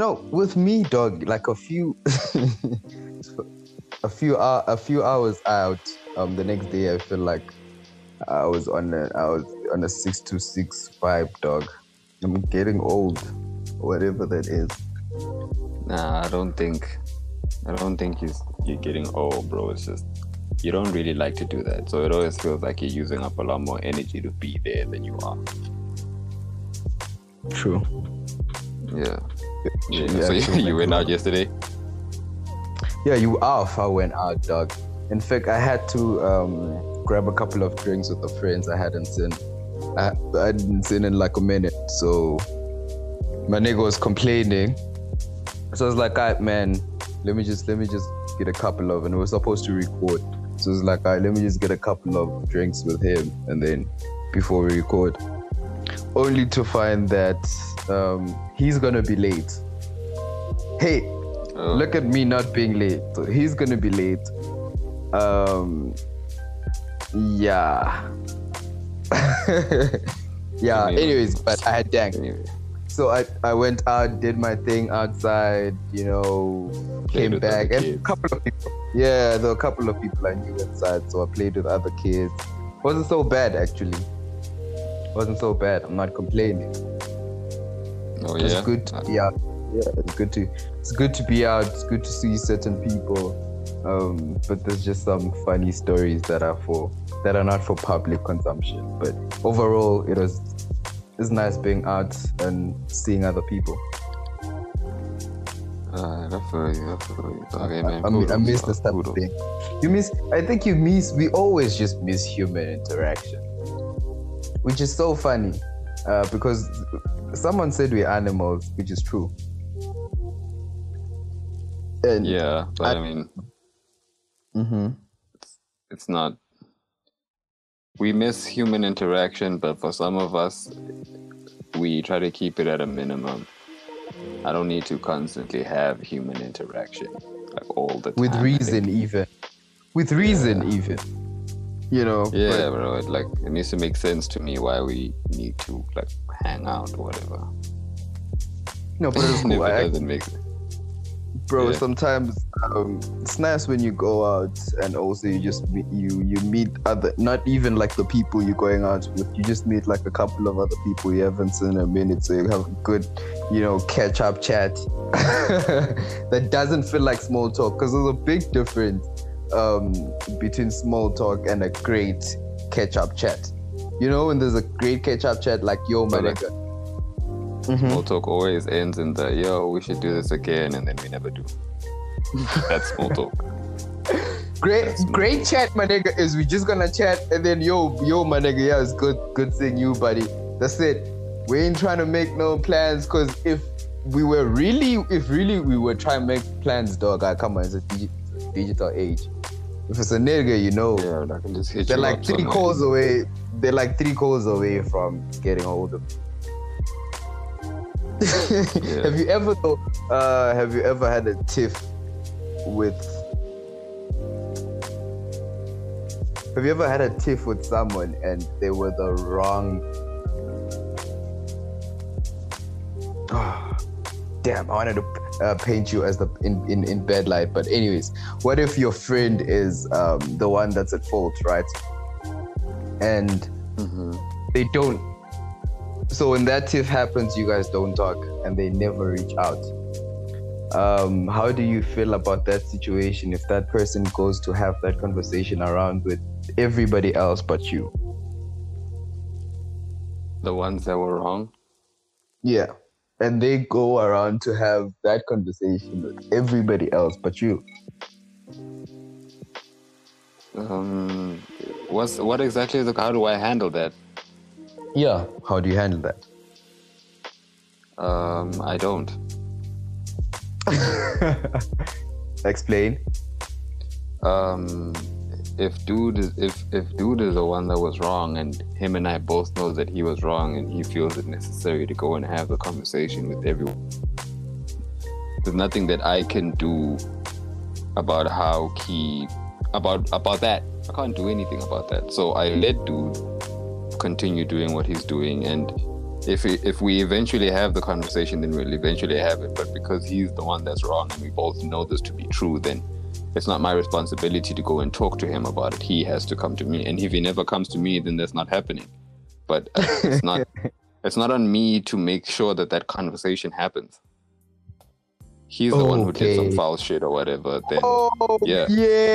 No, with me, dog. Like a few, a few, uh, a few hours out. Um, the next day, I feel like I was on a, I was on a six to six vibe, dog. I'm getting old, whatever that is. Nah, I don't think. I don't think you're, you're getting old, bro. It's just you don't really like to do that. So it always feels like you're using up a lot more energy to be there than you are. True. Yeah. Yeah. Yeah, so you, you went out yesterday? Yeah, you off. I went out, dog. In fact, I had to um, grab a couple of drinks with the friends I hadn't seen. I, I hadn't seen in like a minute. So my nigga was complaining. So I was like, all right, man, let me just let me just get a couple of and we were supposed to record. So it's like, all right, let me just get a couple of drinks with him and then before we record. Only to find that um, he's gonna be late. Hey, Oh, look at me not being late. So he's gonna be late. Um, yeah, yeah. Anyway. Anyways, but I had dank. anyway. So I, I went out, did my thing outside, you know, Played came back, and a couple of people. Yeah, there were a couple of people I knew inside, so I played with other kids. wasn't so bad actually. wasn't so bad. I'm not complaining. Oh It's good to be out. Yeah, it's good to it's good to be out. It's good to see certain people. Um, but there's just some funny stories that are for that are not for public consumption. But overall, it was it's nice being out and seeing other people. Uh, I feel you. I feel you. Okay, man. I, mean, I miss the type of thing. You miss. I think you miss. We always just miss human interaction, which is so funny, uh, because someone said we're animals, which is true. And Yeah, but I- I mean, hmm it's not. We miss human interaction, but for some of us, we try to keep it at a minimum. I don't need to constantly have human interaction like all the time. with reason, even with reason, even. You know. Yeah, bro. It, like it needs to make sense to me why we need to like hang out or whatever. no, but it's cool. I, doesn't make bro yeah. sometimes um, it's nice when you go out and also you just meet, you you meet other not even like the people you're going out with you just meet like a couple of other people you haven't seen in a minute so you have a good you know catch up chat that doesn't feel like small talk because there's a big difference um, between small talk and a great catch up chat you know when there's a great catch up chat like yo my So, like, nigga Mhm. small talk always ends in the yo, we should do this again, and then we never do. That's small talk. Great, That's great cool. chat, my nigga. Is we just gonna chat and then yo, yo, my nigga, yeah, it's good, good seeing you, buddy. That's it. We ain't trying to make no plans, cause if we were really, if really we were trying to make plans, dog, I come on, it's a digi- digital age. If it's a nigga, you know, Yeah, I can just hit they're like three somewhere. calls away. They're like three calls away from getting hold of. Have you ever uh, have you ever had a tiff with have you ever had a tiff with someone and they were the wrong damn i wanted to uh, paint you as the in, in in bad light but anyways what if your friend is um, the one that's at fault right and Mhm. they don't so when that tiff happens you guys don't talk and they never reach out um how do you feel about that situation if that person goes to have that conversation around with everybody else but you The ones that were wrong. yeah and they go around to have that conversation with everybody else but you Um, what's what exactly is the? How do I handle that? yeah how do you handle that Um, I don't. explain Um, if dude is if if dude is the one that was wrong, and him and I both know that he was wrong, and he feels it necessary to go and have the conversation with everyone, there's nothing that I can do about how he about about that. I can't do anything about that. So I let dude continue doing what he's doing, and if we, if we eventually have the conversation, then we'll eventually have it. But because he's the one that's wrong, and we both know this to be true, then it's not my responsibility to go and talk to him about it. He has to come to me, and if he never comes to me, then that's not happening. But uh, it's not it's not on me to make sure that that conversation happens. He's the one who did some foul shit or whatever. Then Oh, Yeah. yeah.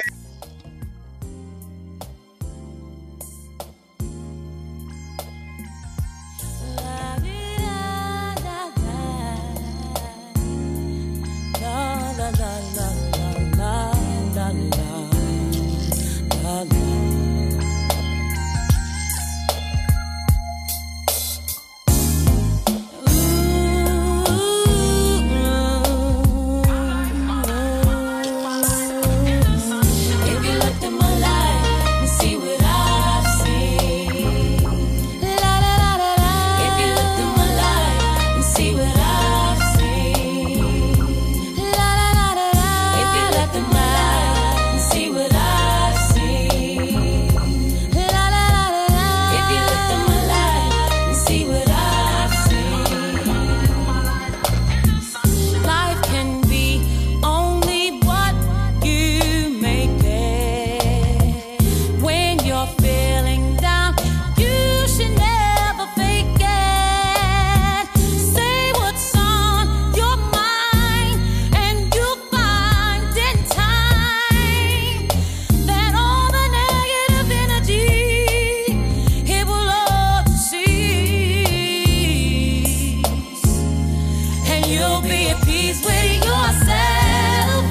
You'll be at peace with yourself.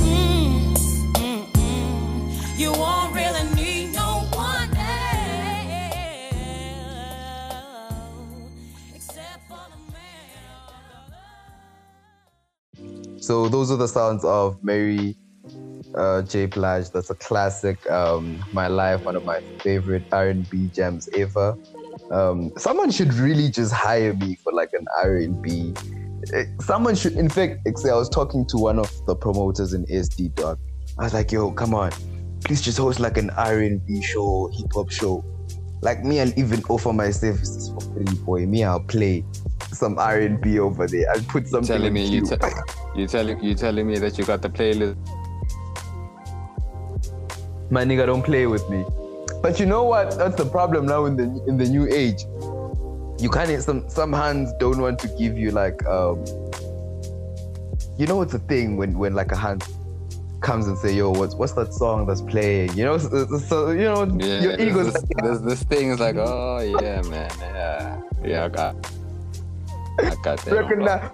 Mm, mm, mm. You won't really need no one else except for the man. So those are the sounds of Mary uh, J. Blige. That's a classic. Um, my life, one of my favorite R&B gems ever. Um, someone should really just hire me for like an R&B. Eh, Someone should. In fact, I was talking to one of the promoters in SD Dog. I was like, "Yo, come on, please just host like an R&B show, hip hop show. Like me, I'll even offer my services for free, boy. Me, I'll play some R&B over there. I'll put something. telling me you te- you telling you telling me that you got the playlist. my nigga don't play with me but you know what that's the problem now in the in the new age you can't some some hands don't want to give you like um you know it's a thing when when like a hand comes and say yo what's what's that song that's playing? You know so, so you know Yeah, your ego's this, there's this thing is like, oh yeah, man, yeah, yeah, I got, I got that. recognize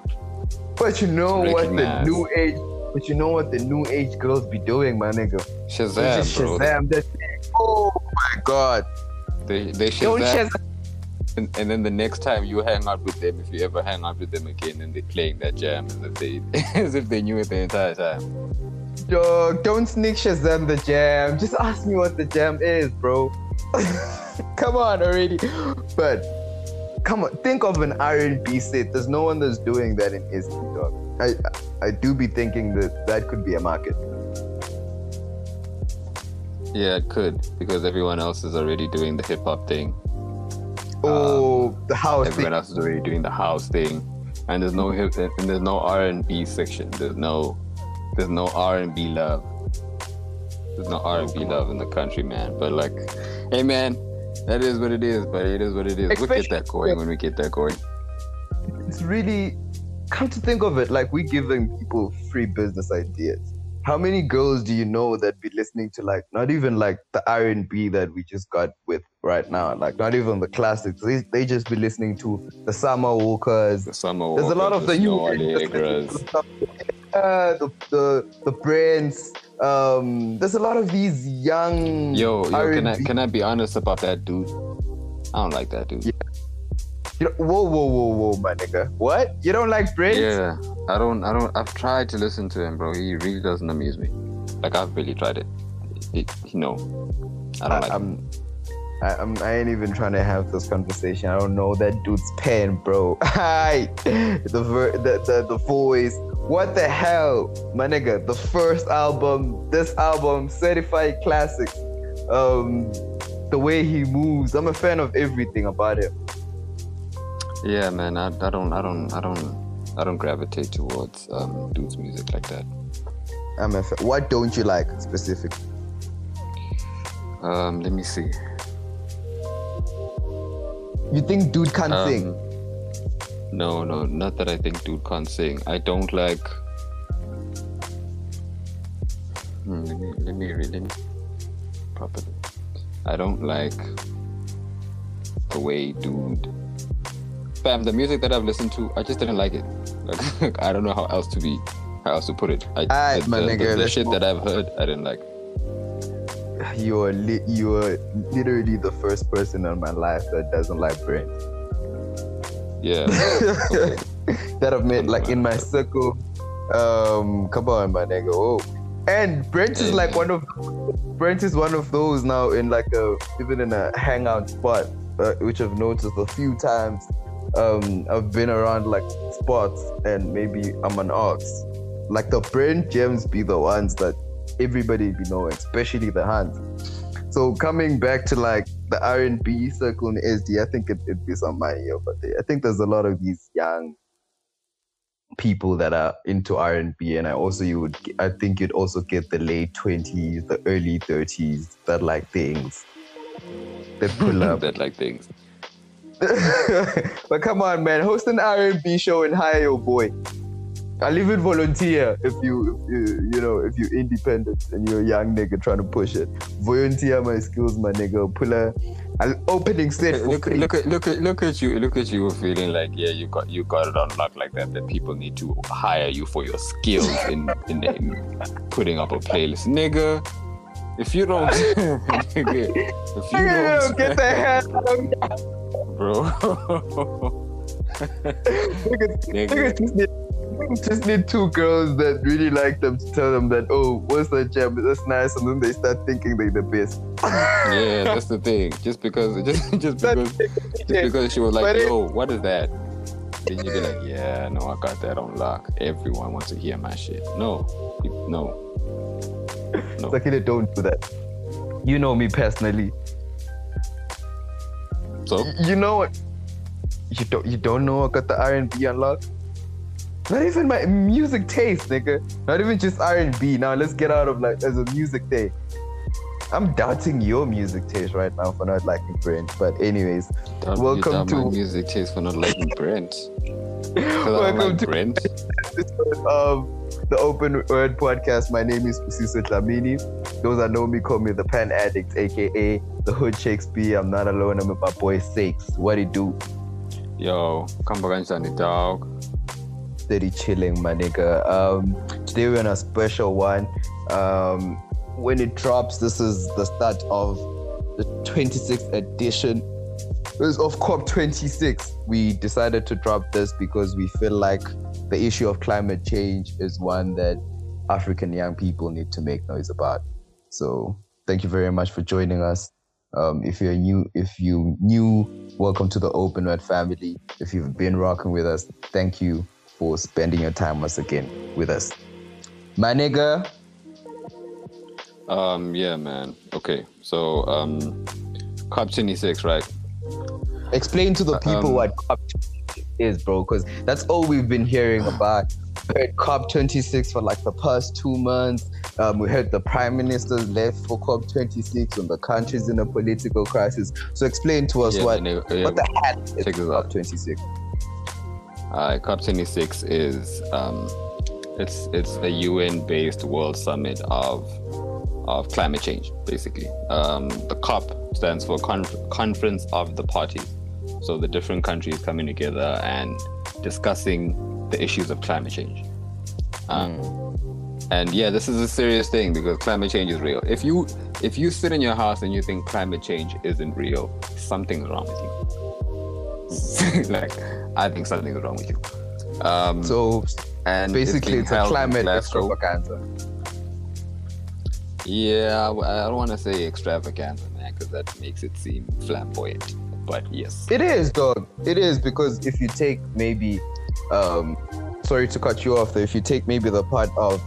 but you know what the new age but you know what the new age girls be doing my nigga? They Shazam, bro. Shazam oh my god. They they don't Shazam, Shazam and, and then the next time you hang out with them, if you ever hang out with them again, and they're playing that jam as if they as if they knew it the entire time. Dog, don't sneak Shazam the jam. Just ask me what the jam is, bro. come on already. But come on, think of an R&B set. There's no one that's doing that in SD, dog. I I do be thinking that that could be a market. Yeah, it could because everyone else is already doing the hip hop thing. Um, oh, the house Everyone thing. else is already doing the house thing, and there's no hip and there's no R and B section. There's no there's no R and B love. There's no R and B love in the country, man. But like, hey, man, that is what it is. But it is what it is. We'll get that going when we get that going. It's really come to think of it, like we're giving people free business ideas. How many girls do you know that be listening to like not even like the R and B that we just got with right now, like not even the classics. They, they just be listening to the Summer Walkers. The summer. Walkers. There's a lot of the new Snow age that's listening to Allegras. the. Uh, the the the Prince. Um, there's a lot of these young. Yo, yo, can I R&B can I be honest about that dude? I don't like that dude. Yeah. You know, whoa, whoa, whoa, whoa, my nigga. What? You don't like Prince? Yeah, I don't, I don't. I've tried to listen to him, bro. He really doesn't amuse me. Like I've really tried it. it you know, I don't I, like. I'm, I, I'm, I ain't even trying to have this conversation. I don't know that dude's pen, bro. Hi, the, ver- the the the voice. What the hell, my nigga? The first album, this album, certified classics. Um, the way he moves, I'm a fan of everything about him. Yeah, man. I, I don't I don't I don't I don't gravitate towards um dudes music like that. Fa- what don't you like specifically? Um, let me see. You think dude can't Um, sing? No, no, not that I think dude can't sing. I don't like. Hmm, let me let me read it properly. I don't like the way dude. Fam, the music that I've listened to, I just didn't like it. Like I don't know how else to be, how else to put it. I, the, my the- nigga, the, the shit that I've heard, I didn't like. You are li- you are literally the first person in my life that doesn't like Brent. Yeah. okay. that I've met like in my circle. Um, come on, my nigga. Oh, and Brent is like one of Brent is one of those now in like a even in a hangout spot, uh, which I've noticed a few times. Um, I've been around like sports and maybe I'm an arts. Like the Brent gems be the ones that everybody be knowing, especially the hands. So coming back to like the R and B circle in SD, I think it, it'd be some money over there. I think there's a lot of these young people that are into R and I also you would I think you'd also get the late twenties, the early thirties that like things. They pull up. that like things. but come on, man, host an R and B show and hire your boy. I'll even volunteer if you, if you, you know, if you're independent and you're a young nigga trying to push it. Volunteer my skills, my nigga. Pull a, an opening set for look, look at look at look at you look at you feeling like yeah you got you got it on lock like that that people need to hire you for your skills in in, in putting up a playlist nigga if you don't nigga, if you don't get the hell out of here. Bro Niggas, Nigga. niggas just need, niggas just need two girls that really like them to tell them that, oh, what's that jam? That's nice. And then they start thinking they're the best. yeah that's the thing just because just just because just because she was like yo what is that then you be like yeah no I got that on lock everyone wants to hear my shit no no no Sakhile, don't do that. You know me personally. So You know what? You don't. You don't know I got the R and B unlocked. Not even my music taste, nigga. Not even just R and B. Now let's get out of like as a music day. I'm doubting your music taste right now for not liking Brent. But anyways, Don't Welcome to- my music taste for not liking Brent. Because I don't Welcome like to- Brent. episode of the Open Word Podcast. My name is Sbusiso Dlamini. Those that know me call me the Pan Addict, aka the Hood Shakespeare. I'm not alone. I'm with my boy Sakes. What he do? Yo, come back and the dog. Steady chilling, my nigga. Um, today we're on a special one. Um, when it drops, this is the start of the 26th edition of COP 26. We decided to drop this because we feel like the issue of climate change is one that African young people need to make noise about. So thank you very much for joining us. Um, if you're new, if you new, welcome to the Open Word family. If you've been rocking with us, thank you for spending your time once again with us. My nigga, Um, yeah, man. Okay, so um, COP 26, right? explain to the people Um, what COP is, bro, because that's all we've been hearing about. We heard COP 26 for like the past two months. Um, we heard the prime minister left for COP 26 when the country's in a political crisis. So explain to us Yeah, what yeah, what the hell is COP26? Uh, COP 26 is um, it's it's a UN-based world summit of of climate change, basically. Um, the COP stands for Conf- Conference of the Parties. So the different countries coming together and discussing the issues of climate change. Um, And yeah, this is a serious thing because climate change is real. If you if you sit in your house and you think climate change isn't real, something's wrong with you. like, I think something's wrong with you. Um, So and basically, being it's a climate extravaganza. Yeah, I don't want to say extravaganza, man, because that makes it seem flamboyant. But yes, It is, dog. It is because if you take maybe, um, sorry to cut you off there. If you take maybe the part of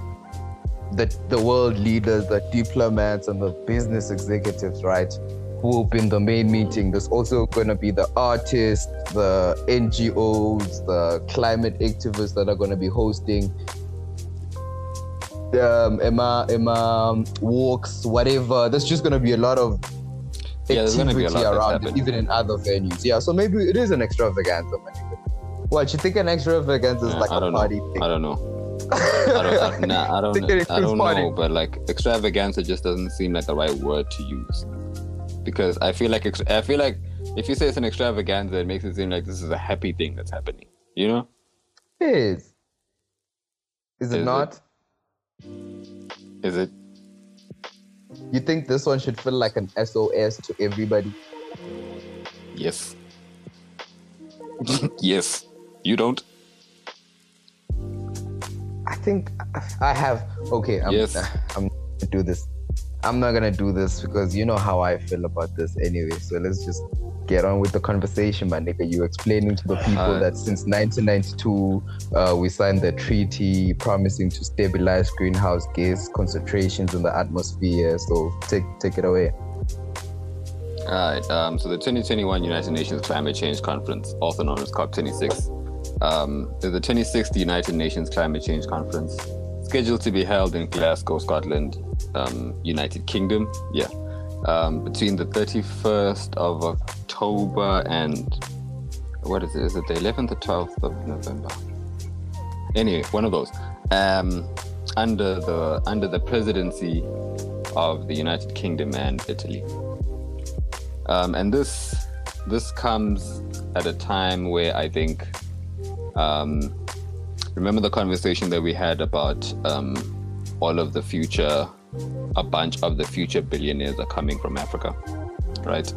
the the world leaders, the diplomats, and the business executives, right? who will be in the main meeting. There's also going to be the artists, the NGOs, the climate activists that are going to be hosting um, Emma, Emma walks, whatever. There's just going to be a lot of Yeah, there's gonna be a activity around it, even in other venues. Yeah, so maybe it is an extravaganza. What you think an extravaganza is Yeah, like I a party know. thing? I don't know. I don't, I, nah, I don't, I don't party. know, but like extravaganza just doesn't seem like the right word to use because I feel like I feel like if you say it's an extravaganza, it makes it seem like this is a happy thing that's happening. You know? It is. Is it Is it? not? Is it? You think this one should feel like an SOS to everybody? Yes. yes. You don't. I think I have. Okay, I'm, Yes. I'm gonna do this. I'm not gonna do this because you know how I feel about this anyway. So let's just get on with the conversation, my nigga. You explaining to the people Alright. that since 1992 uh, we signed the treaty promising to stabilize greenhouse gas concentrations in the atmosphere. So take take it away. All right. Um, so the 2021 United Nations Climate Change Conference, also known as COP26, um, is the 26th United Nations Climate Change Conference, scheduled to be held in Glasgow, Scotland, um, United Kingdom. Yeah. Um, between the 31st of October and what is it? Is it the 11th or 12th of November? Anyway, one of those. Um, under the under the presidency of the United Kingdom and Italy. Um, and this this comes at a time where I think um, remember the conversation that we had about um, all of the future a bunch of the future billionaires are coming from Africa right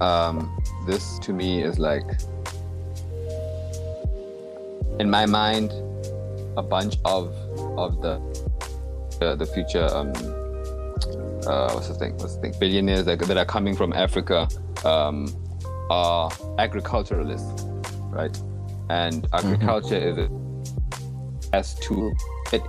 um, this to me is like in my mind a bunch of of the the, the future um, uh, what's the thing? What's the thing? Billionaires that, that are coming from Africa um, are agriculturalists, right? And agriculture is a, has to it,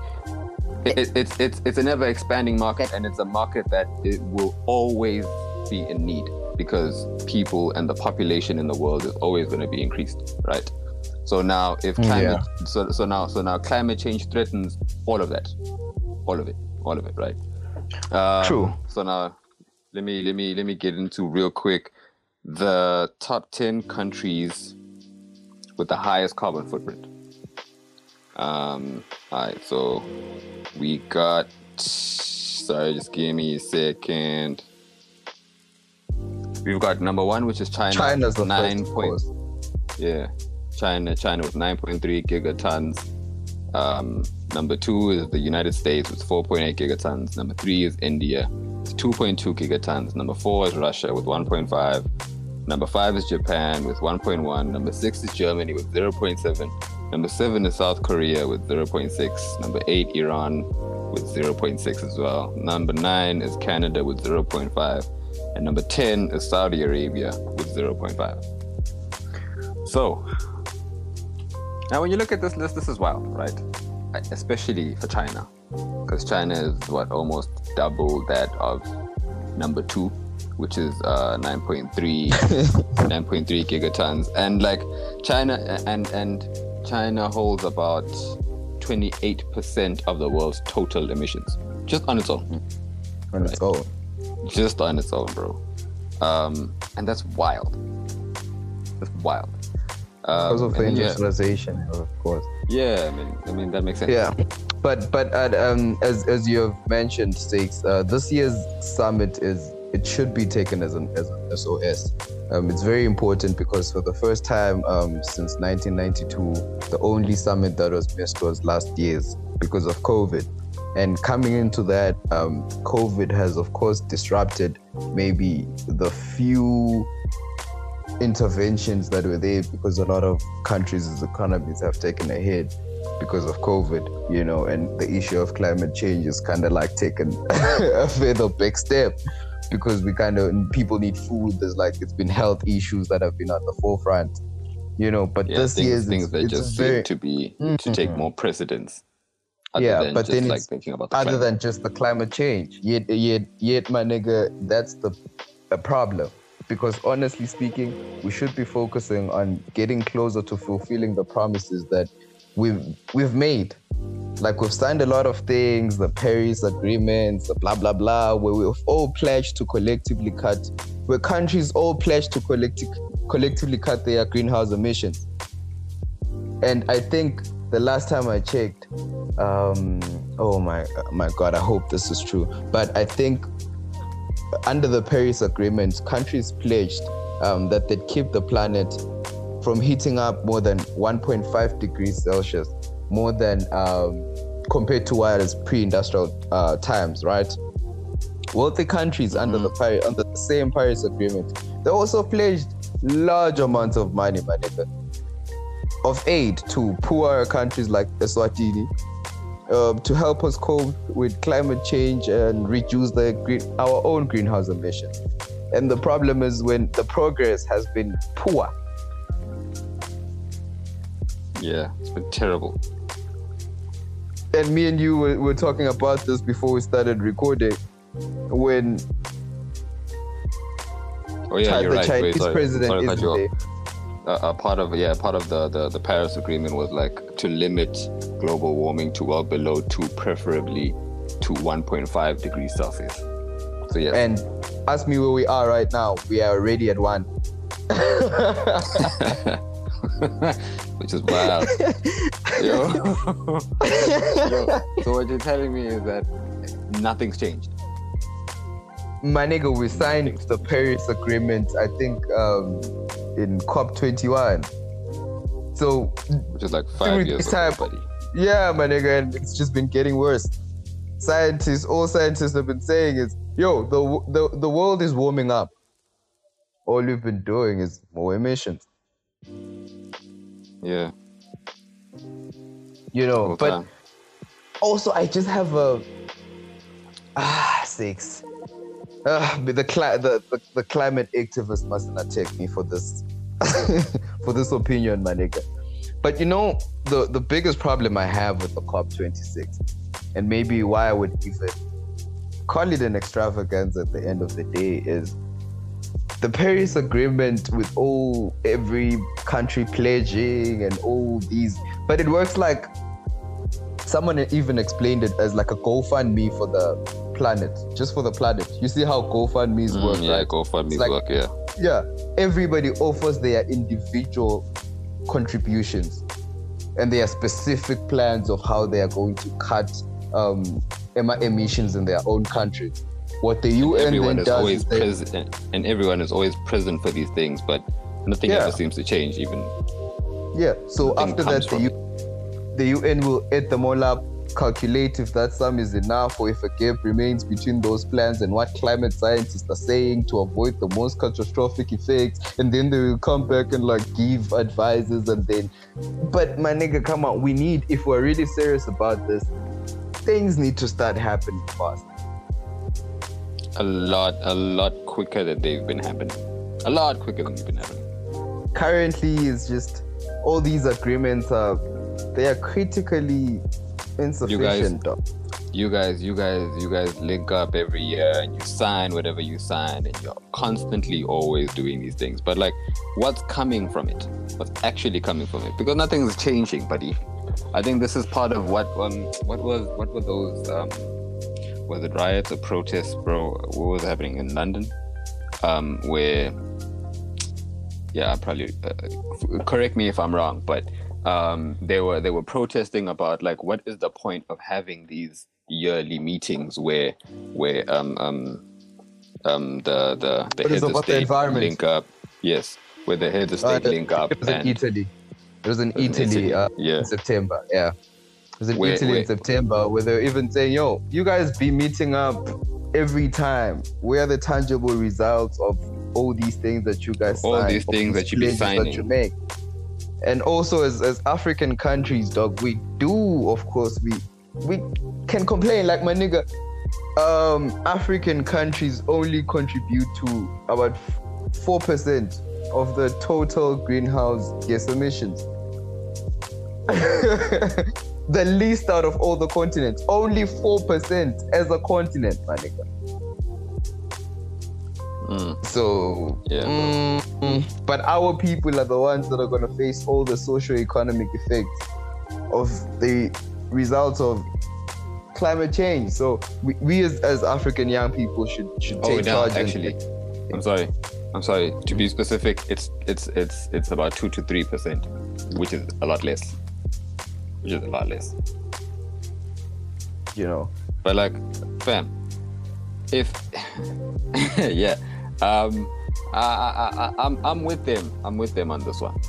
it, it it's it's it's an ever expanding market, and it's a market that it will always be in need because people and the population in the world is always going to be increased, right? So now, if climate, so so now so now climate change threatens all of that, all of it, all of it, right? Um, True. So now, let me let me let me get into real quick the top ten countries with the highest carbon footprint. Um. All right. So we got. Sorry, just give me a second. We've got number one, which is China. China's the nine point. Yeah, China. China with 9.3 gigatons. Um, number two is the United States with 4.8 gigatons. Number three is India with 2.2 gigatons. Number four is Russia with 1.5. Number five is Japan with 1.1. Number six is Germany with 0.7. Number seven is South Korea with 0.6. Number eight, Iran with 0.6 as well. Number nine is Canada with 0.5. And number 10 is Saudi Arabia with 0.5. So, now when you look at this list, this is wild, right? Especially for China, because China is what almost double that of number two, which is uh, 9.3 9.3 gigatons, and like China and and China holds about 28% of the world's total emissions, just on its own on its own. just on its own, bro. Um, and that's wild. That's wild. Um, Because of the and then, yeah, industrialization, of course. yeah, I mean, I mean that makes sense. Yeah, but but uh, um, as as you have mentioned, Stakes, uh, this year's summit is it should be taken as an as an SOS. Um, it's very important because for the first time um, since 1992, the only summit that was missed was last year's because of COVID. And coming into that, um, COVID has of course disrupted maybe the few interventions that were there because a lot of countries' economies have taken a hit because of COVID, you know, and the issue of climate change is kind of like taken a further big step because we kind of people need food. There's like it's been health issues that have been at the forefront, you know. But Yeah, this things, year's things that just very seem to be to take Mhm. more precedence. Other Yeah, than but just then like thinking about the other climate. than just the climate change. Yet, yet, yet, my nigga, that's the a problem because honestly speaking, we should be focusing on getting closer to fulfilling the promises that we've we've made. Like we've signed a lot of things, the Paris agreements, the blah blah blah, where we've all pledged to collectively cut, where countries all pledged to collecti- collectively cut their greenhouse emissions. And I think the last time I checked, um, oh my my god, I hope this is true. But I think under the Paris Agreement, countries pledged um, that they'd keep the planet from heating up more than 1.5 degrees Celsius, more than um, compared to what is pre-industrial uh, times, right? Wealthy countries under the Paris, under the same Paris Agreement, they also pledged large amounts of money, my nigga, of aid to poorer countries like Eswatini, um, to help us cope with climate change and reduce the green, our own greenhouse emissions. And the problem is when the progress has been poor. Yeah, it's been terrible. And me and you were, were talking about this before we started recording. When Oh yeah, you're the right. Wait, Chinese sorry, president sorry cut is there. a, a part of yeah part of the, the the paris agreement was like to limit global warming to well below 2 preferably to 1.5 degrees celsius so yes And ask me where we are right now. We are already at one. which is wild yo. yo so what you're telling me is that nothing's changed My nigga, we signed the Paris Agreement, I think, um, in COP21. So, which is like five years it's ago, time- buddy yeah, my nigga, and it's just been getting worse. Scientists, all scientists have been saying is, yo, the, the, the world is warming up. All you've been doing is more emissions, yeah you know. Whole but also, I just have a ah six. Uh, the, cli- the, the the climate activists mustn't attack me for this for this opinion, my nigga. But you know, the the biggest problem I have with the COP 26, and maybe why I would even call it an extravagance at the end of the day, is the Paris Agreement with all every country pledging and all these, but it works like someone even explained it as like a GoFundMe for the planet, just for the planet. You see how GoFundMe's Mm, work, yeah right? go for me like- work yeah Yeah, everybody offers their individual contributions, and there are specific plans of how they are going to cut um, emissions in their own country. What the UN everyone then is does always is they- present and everyone is always present for these things but nothing Yeah. ever seems to change even Yeah. So after that, the, U- the UN will add them all up, calculate if that sum is enough or if a gap remains between those plans and what climate scientists are saying to avoid the most catastrophic effects. And then they will come back and like give advices and then. But my nigga, come on. We need, if we're really serious about this, things need to start happening fast. A lot a lot quicker than they've been happening. A lot quicker than they've been happening. Currently, it's just all these agreements are they are critically insufficient. dog. you guys you guys you guys link up every year and you sign whatever you sign and you're constantly always doing these things. But like what's coming from it? What's actually coming from it? Because nothing's changing buddy. I think this is part of what um what was what were those um was it riots or protests bro what was happening in london um where yeah probably uh, correct me if i'm wrong but um, they were they were protesting about like what is the point of having these yearly meetings where where um um um the the the What heads of state environment? link up yes where the heads of Uh, state link up It was in and Italy. It was in It was in Italy, Italy, uh, yeah. in September. Yeah. It was in Where- Italy where- in September where they're even saying, yo, you guys be meeting up every time. Where are the tangible results of all these things that you guys All sign, these things that you be pledges That you signing. make? And also as, as African countries, dog, we do, of course, we we can complain like my nigga. Um, African countries only contribute to about four percent of the total greenhouse gas emissions. the least out of all the continents, only four percent as a continent, my nigga. Mm. So, Yeah, mm, mm, but our people are the ones that are going to face all the socio-economic effects of the results of climate change. So, we, we as, as African young people should should Oh, take no, charge. actually, I'm sorry. I'm sorry. To be specific, it's it's it's it's about two to three percent, which is a lot less. Which is a lot less. you know, But like, fam, if yeah, um, I, I, I, I'm I'm with them. I'm with them on this one.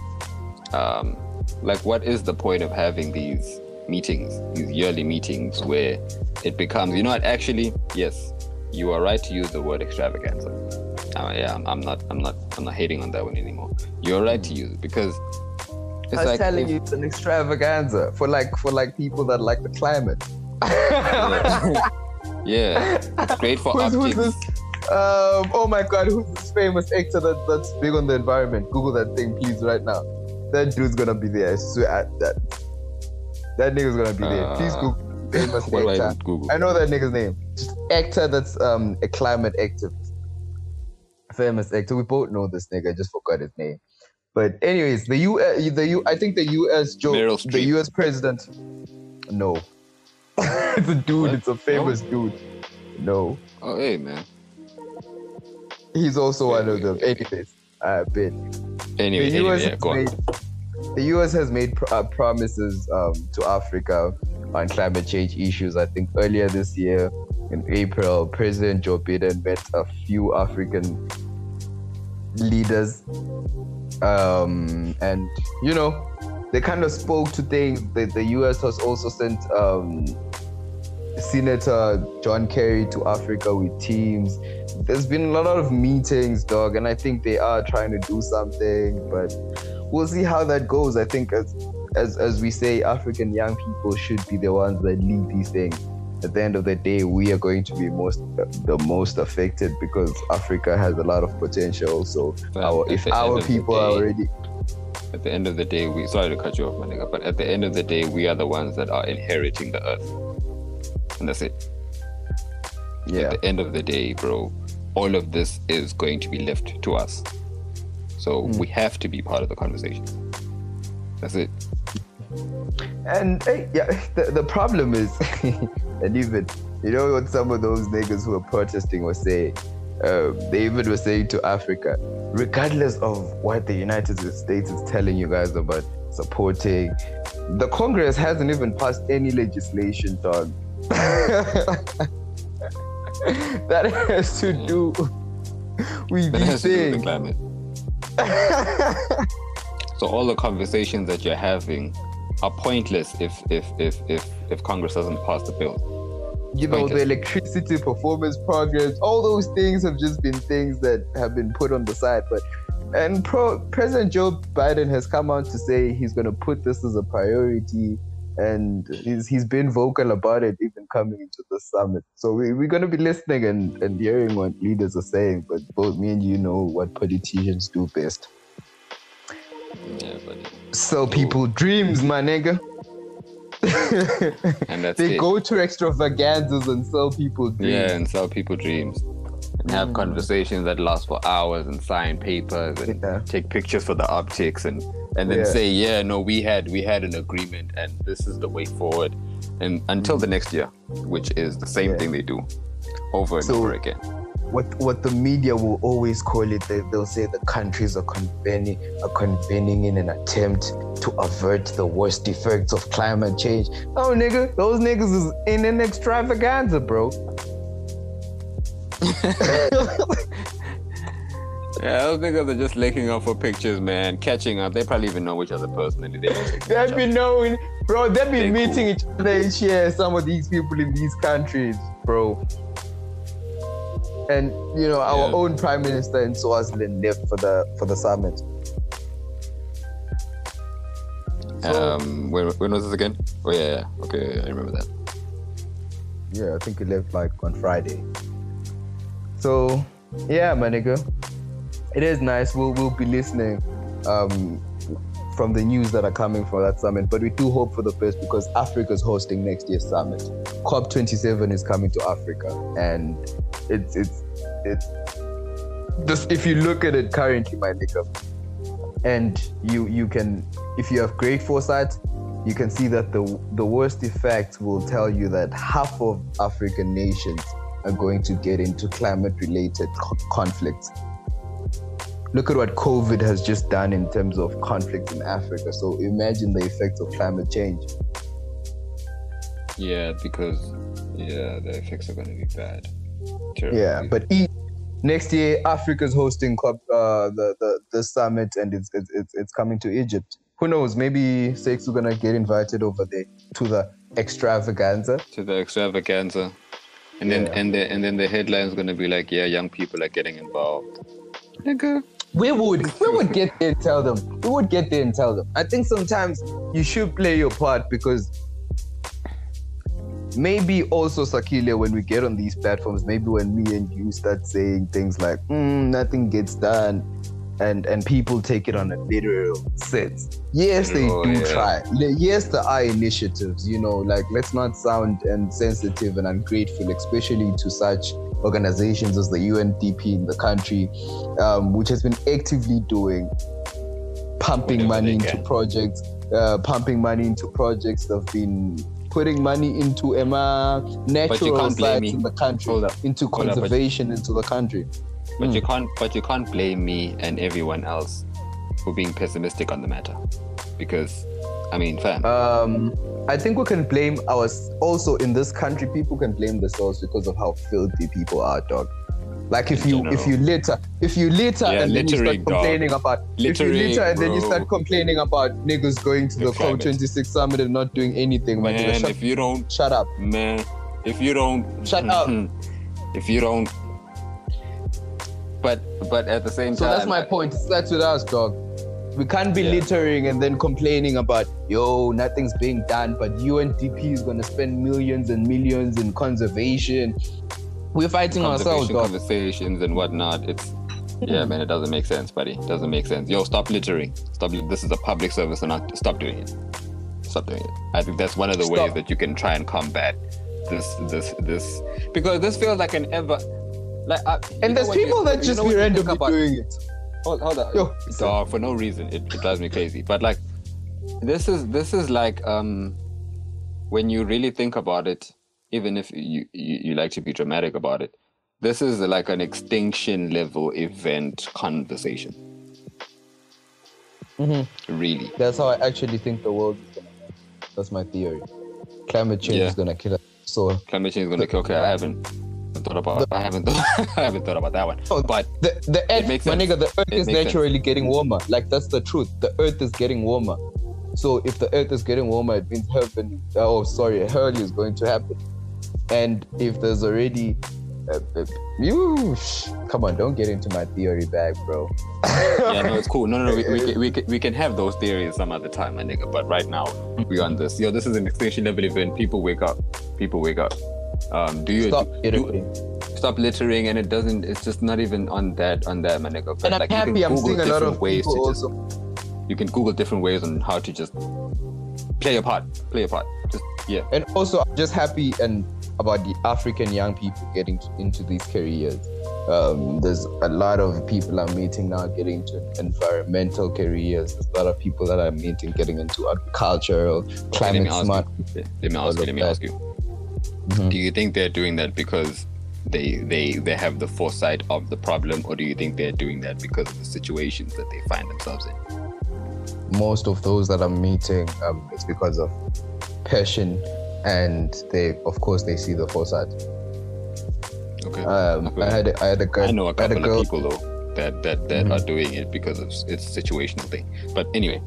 Um, like, what is the point of having these meetings, these yearly meetings, where it becomes, you know what? Actually, yes, you are right to use the word extravaganza. Uh, yeah, I'm, I'm not, I'm not, I'm not hating on that one anymore. You're right to use it because it's I was like telling if- you, it's an extravaganza for like for like people that like the climate. yeah, it's great for Who's, who's this? Um, oh my god, who's this famous actor that, that's big on the environment? Google that thing, please, right now. That dude's gonna be there. I swear, I- that that nigga's gonna be there. Please Uh, Google famous do I actor. Google? I know that nigga's name. Just actor that's um a climate activist. Famous actor. We both know this nigga. I just forgot his name. But anyways, the U the U I think the US Joe the US president. No. it's a dude, What? it's a famous dude. No. Oh, hey, man. He's also Wait, one of them. wait. Anyways, uh, but Anyway, the anyway, US yeah, on. made the US has made pr- uh, promises um, to Africa on climate change issues. I think earlier this year, in April, President Joe Biden met a few African leaders, um, and you know, they kind of spoke to things. The, the US has also sent um, Senator John Kerry to Africa with teams. There's been a lot of meetings, dog, and I think they are trying to do something, but we'll see how that goes. I think as as as we say, African young people should be the ones that lead these things. At the end of the day, we are going to be most the most affected because Africa has a lot of potential. So our, if our people are day- already At the end of the day, we sorry to cut you off, my nigga, but at the end of the day, we are the ones that are inheriting the earth, and that's it. yeah At the end of the day, bro, all of this is going to be left to us. So Hmm. we have to be part of the conversation. That's it. And hey, yeah, the, the problem is, and even you know what some of those niggas who are protesting were saying, uh, they even were saying to Africa, regardless of what the United States is telling you guys about supporting, the Congress hasn't even passed any legislation, dog. that has to do with That has to do with the climate. So all the conversations that you're having are pointless if if if if if Congress doesn't pass the bill. you know, the electricity performance programs, all those things have just been things that have been put on the side. But and pro, President Joe Biden has come out to say he's going to put this as a priority, and he's he's been vocal about it, even coming into the summit. So we, we're going to be listening and, and hearing what leaders are saying. But both me and you know what politicians do best: Yeah, but sell people dreams, my nigga. and that's they it. go to extravaganzas and sell people dreams. Yeah, and sell people dreams. And have Mm. conversations that last for hours and sign papers and Yeah. take pictures for the optics and and then Yeah. say, yeah, no, we had we had an agreement and this is the way forward. And until the next year, which is the same Yeah. thing they do over and So- over again. What what the media will always call it they, they'll say the countries are convening are convening in an attempt to avert the worst effects of climate change. Oh nigga those niggas is in an extravaganza bro. Yeah, those niggas are just linking up for pictures, man, catching up. They probably even know each other personally. They they've been knowing bro they've been meeting each other each year some of these people in these countries bro and you know our Yeah. own prime minister in Swaziland left for the for the summit other. Um, when, when was this again? Oh yeah, yeah. okay, I remember that. Yeah, I think he left like on Friday. So yeah, my nigga. It is nice. We'll we'll be listening um from the news that are coming from that summit. But we do hope for the best because Africa is hosting next year's summit. COP27 is coming to Africa and it's it's it's this, if you look at it currently, my nigga, and you you can, if you have great foresight, you can see that the the worst effects will tell you that half of African nations are going to get into climate-related co- conflicts. Look at what COVID has just done in terms of conflict in Africa. So imagine the effects of climate change. Yeah, because yeah, the effects are going to be bad. Terrible. Yeah, but e- next year Africa's hosting uh, the, the the summit, and it's it's it's, coming to Egypt. Who knows? Maybe Sakes are gonna get invited over there to the extravaganza. to the extravaganza, and then Yeah. and the, and then the headline's going to be like, yeah, young people are getting involved. Nigga. We would we would get there and tell them. We would get there and tell them. I think sometimes you should play your part because maybe also Sakilia when we get on these platforms, maybe when me and you start saying things like mm, nothing gets done and and people take it on a literal sense. Yes, they Oh, do yeah. try. Yes, there are initiatives, you know, like let's not sound insensitive and ungrateful, especially to such organizations as the UNDP in the country, um, which has been actively doing pumping money into projects, uh, pumping money into projects. They've been putting money into Emma natural sites in the country, up. into Hold up, conservation into the country. But Mm. you can't but you can't blame me and everyone else for being pessimistic on the matter. Because I mean fam. Um, I think we can blame us also in this country. People can blame themselves because of how filthy people are, dog. Like if you if you litter if you litter Yeah, and then you littering, start dog. complaining about if you litter and then you start complaining about niggas going to The the. COP26 summit and not doing anything, man. man, shut, if you don't shut up. man, if you don't Shut up. If you don't but but at the same So time so that's my point. It starts with us, dog. We can't be Yeah. littering and then complaining about yo, nothing's being done, but UNDP is gonna spend millions and millions in conservation. We're fighting ourselves, conversations and whatnot. It's yeah, man, it doesn't make sense, buddy. It doesn't make sense. Yo, stop littering. Stop. This is a public service, and not stop doing it. Stop doing it. I think that's one of the Stop. ways that you can try and combat this, this, this, because this feels like an ever. Like, uh, And there's what you- people that you just be randomly doing it. Hold, hold on. Yo. Dog, for no reason. It, it drives me crazy. But like this is this is like um when you really think about it, even if you, you, you like to be dramatic about it, this is like an extinction level event conversation. Mm-hmm. Really. That's how I actually think the world is gonna end. That's my theory. Climate change Yeah. is gonna kill us. So Climate change is gonna kill okay, I haven't thought about I haven't thought I haven't thought about that one. Oh, But the the earth, makes my sense. nigga, the earth It is makes sense. naturally getting warmer. Like that's the truth. The earth is getting warmer. So if the earth is getting warmer, it means heaven. Oh, sorry, hell is going to happen. And if there's already, uh, uh, you come on, don't get into my theory bag, bro. yeah, no, it's cool. No, no, no. We, we, can, we, can, we can have those theories some other time, my nigga. But right now, we're on this. Yo, this is an extinction level event. People wake up. People wake up. Um, do you Stop do, littering. stop littering? And it doesn't. It's just not even on that. On that, my nigga. But And I'm you can happy. I'm Google seeing a lot different of ways people to just. You can Google different ways on how to just play a part. Play a part. Just yeah. And also, I'm just happy and about the African young people getting to, into these careers. Um, there's a lot of people I'm meeting now getting into environmental careers. There's a lot of people that I'm meeting getting into agricultural, Okay, let me climate smart. you. Let me ask you. Let me ask you. Mhm. Do you think they're doing that because they they they have the foresight of the problem, or do you think they're doing that because of the situations that they find themselves in? Most of those that I'm meeting, um, it's because of passion, and they, of course, they see the foresight. Okay. Um, Okay. I had a, I had a girl. I know a a couple girl of people though that that that Mhm. are doing it because of it's a situational thing. But anyway,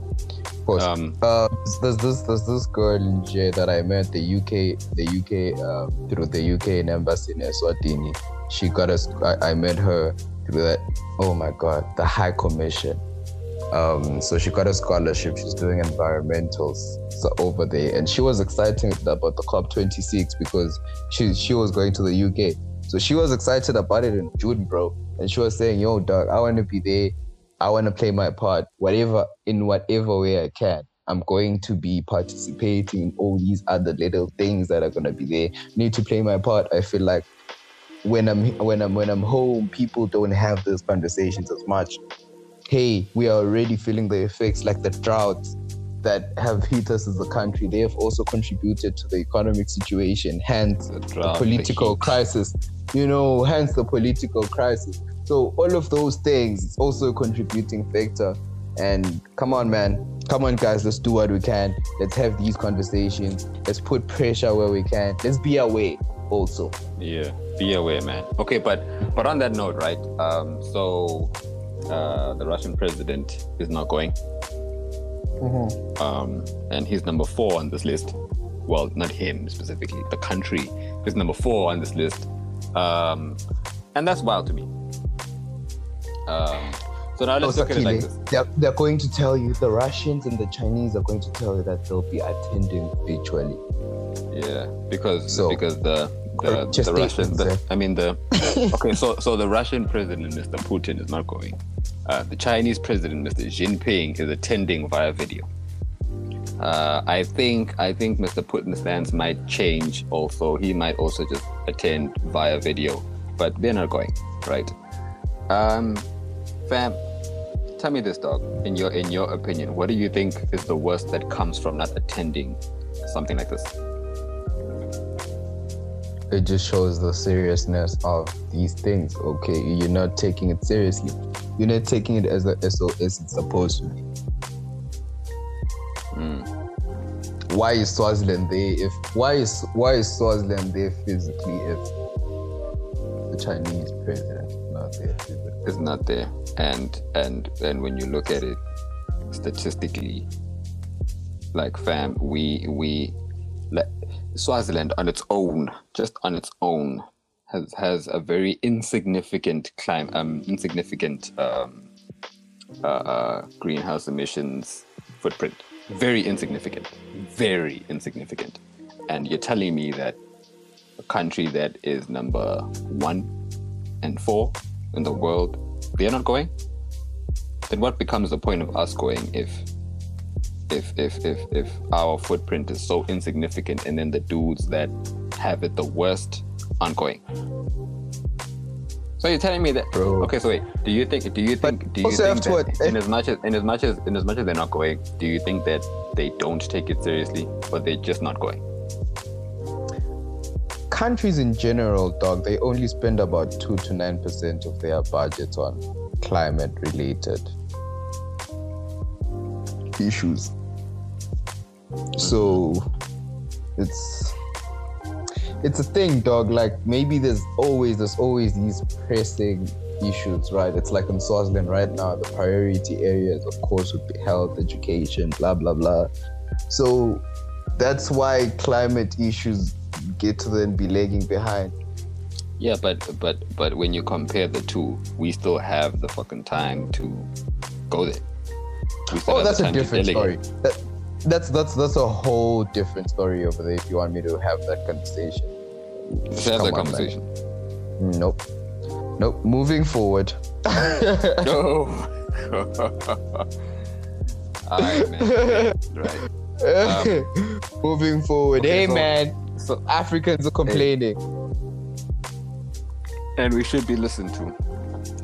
course. um, Uh, there's this there's this girl in J that I met the UK the UK uh, through the UK embassy in Eswatini. She got us. I, I met her through that. Oh my God, the High Commission. Um, so she got a scholarship. She's doing environmentals so over there, and she was excited about the COP 26 because she she was going to the UK. So she was excited about it in June, bro. And she was saying, "Yo, dog, I want to be there. I want to play my part, whatever in whatever way I can. I'm going to be participating in all these other little things that are gonna be there. Need to play my part. I feel like when I'm when I'm when I'm home, people don't have those conversations as much. Hey, we are already feeling the effects like the droughts that have hit us as a country. They have also contributed to the economic situation, hence The the drought, the political heat. crisis. You know, hence the political crisis. So all of those things, it's also a contributing factor. And come on, man. Come on, guys. Let's do what we can. Let's have these conversations. Let's put pressure where we can. Let's be aware also. Yeah, be aware, man. Okay, but but on that note, right? Um, so uh, the Russian president is not going, um, and he's number four on this list. Well, not him specifically, the country is number four on this list, um, and that's wild to me. Um, so now let's Oh, look at it like this. they're, they're going to tell you, the Russians and the Chinese are going to tell you that they'll be attending virtually. Yeah, because So, because the the, the Russian, the? I mean the okay, so so the Russian president, Mr. Putin, is not going. Uh, the Chinese president, Mr. Jinping, is attending via video. Uh, I think I think Mr. Putin's stance might change. Also, he might also just attend via video, but they're not going, right? Um, fam, tell me this, dog. In your in your opinion, what do you think is the worst that comes from not attending something like this? It just shows the seriousness of these things. Okay, you're not taking it seriously. You're not taking it as a SOS it's supposed to be. Hmm. Why is Swaziland there? If why is why is Swaziland there physically if the Chinese president is not there physically? is not there and and and when you look at it statistically like fam we we like swaziland on its own just on its own has has a very insignificant climb um insignificant um uh, uh greenhouse emissions footprint. Very insignificant. Very insignificant. And you're telling me that a country that is number one and four in the world, they're not going, then what becomes the point of us going if if if if if our footprint is so insignificant and then the dudes that have it the worst aren't going? So you're telling me that Bro. okay, so wait, do you think do you think do you think that what- in as much as in as much as in as much as they're not going, do you think that they don't take it seriously or they're just not going? Countries in general, dog, they only spend about two to nine percent of their budget on climate related issues. So it's it's a thing, dog. Like maybe there's always there's always these pressing issues, right? It's like in Swaziland right now, the priority areas, of course, would be health, education, blah blah blah. So that's why climate issues get to then be lagging behind. Yeah, but but but when you compare the two, we still have the fucking time to go there. Oh, that's a different story. That, that's that's that's a whole different story over there. If you want me to have that conversation, Let's have Come that on, man. conversation. nope, nope. Moving forward. No. All right, man. right. Um, Moving forward. okay, hey so- man, So, Africans are complaining. and we should be listened to.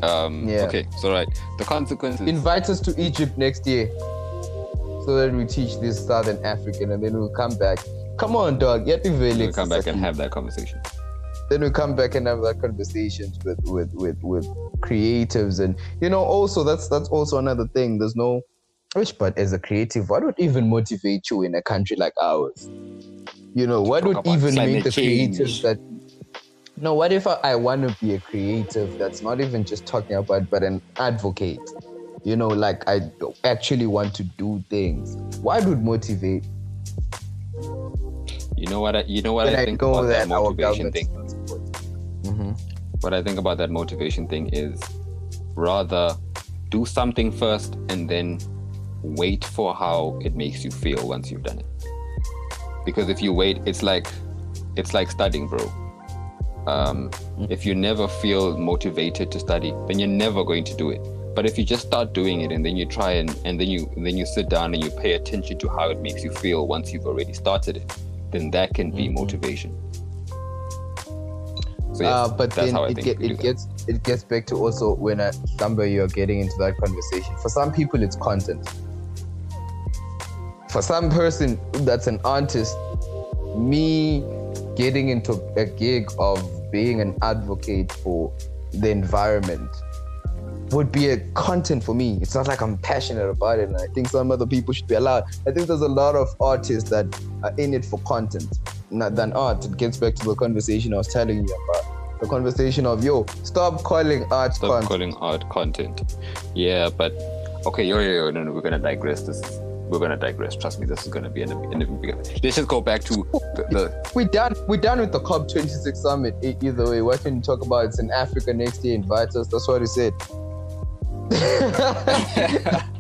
Um, Yeah. Okay, so right. The consequences. Invite us to Egypt next year, so that we teach this Southern African, and then we'll come back. Come on, dog. Yet we'll come back and have that conversation. then we come back and have that conversations with with with with creatives and you know also that's that's also another thing there's no which but as a creative what would even motivate you in a country like ours you know what would even make the change. creatives that no what if i, I want to be a creative that's not even just talking about but an advocate you know like i actually want to do things what would motivate You know what? I, you know what I i think about that that motivation thing. hmm what I think about that motivation thing is rather do something first and then wait for how it makes you feel once you've done it. Because if you wait, it's like it's like studying, bro. Um, if you never feel motivated to study, then you're never going to do it. But if you just start doing it and then you try and, and then you and then you sit down and you pay attention to how it makes you feel once you've already started it, then that can be motivation. So yes, uh, but that's then how I it, get, it gets it gets back to also when a number you're getting into that conversation. For some people, it's content. For some person that's an artist, me getting into a gig of being an advocate for the environment would be a content for me. It's not like I'm passionate about it, and I think some other people should be allowed. I think there's a lot of artists that are in it for content, not than art. It gets back to the conversation I was telling you about. The conversation of yo, stop calling art Stop content. calling art content. Yeah, but okay, yo, yo, yo, no, no, we're gonna digress. This is, we're gonna digress. Trust me, this is gonna be an, an, an Let's just go back to the, the we done we done with the COP 26 summit. Either way, what can you talk about? It's in Africa next year. Invite us. That's what he said.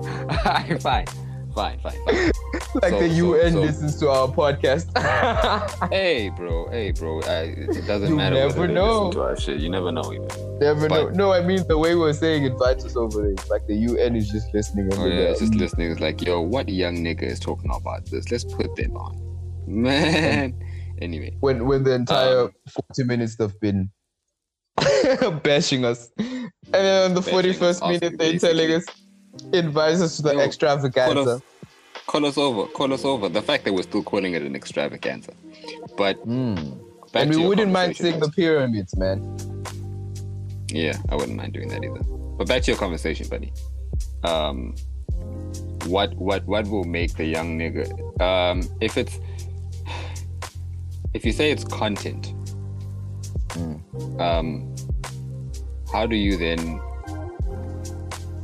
fine, fine, fine, fine. Like So- the so- UN so- listens to our podcast. Hey, bro, hey, bro. I, it doesn't You matter. never know. To our shit. You never know. Even. Never know. No, I mean the way we're saying invite us over there. Like the UN is just listening. Oh yeah, there. it's just listening. It's like, yo, what young nigga is talking about this? Let's put them on, man. Anyway, when when the entire Um, 40 minutes have been bashing us, and then on the 41st minute they're telling us invite us to the Yo, call us, over, call us over. The fact that we're still calling it an extravaganza, but Mm. And to we wouldn't mind seeing the pyramids, man. Yeah, I wouldn't mind doing that either. But back to your conversation, buddy. Um, what what what will make the young nigga? Um, if it's if you say it's content, um, how do you then?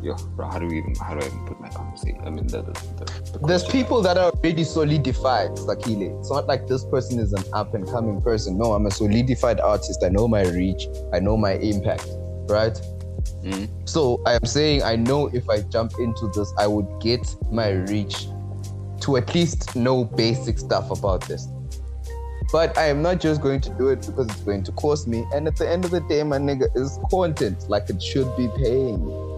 Yo, bro, how do we even? How do I even put my conversation? I mean, the, the, the, the There's people that are already solidified, Sakhile. It's not like this person is an up and coming person. No, I'm a solidified artist. I know my reach. I know my impact, right? Mhm. So I am saying I know if I jump into this, I would get my reach to at least know basic stuff about this. But I am not just going to do it because it's going to cost me. And at the end of the day, my nigga is content like it should be paying me.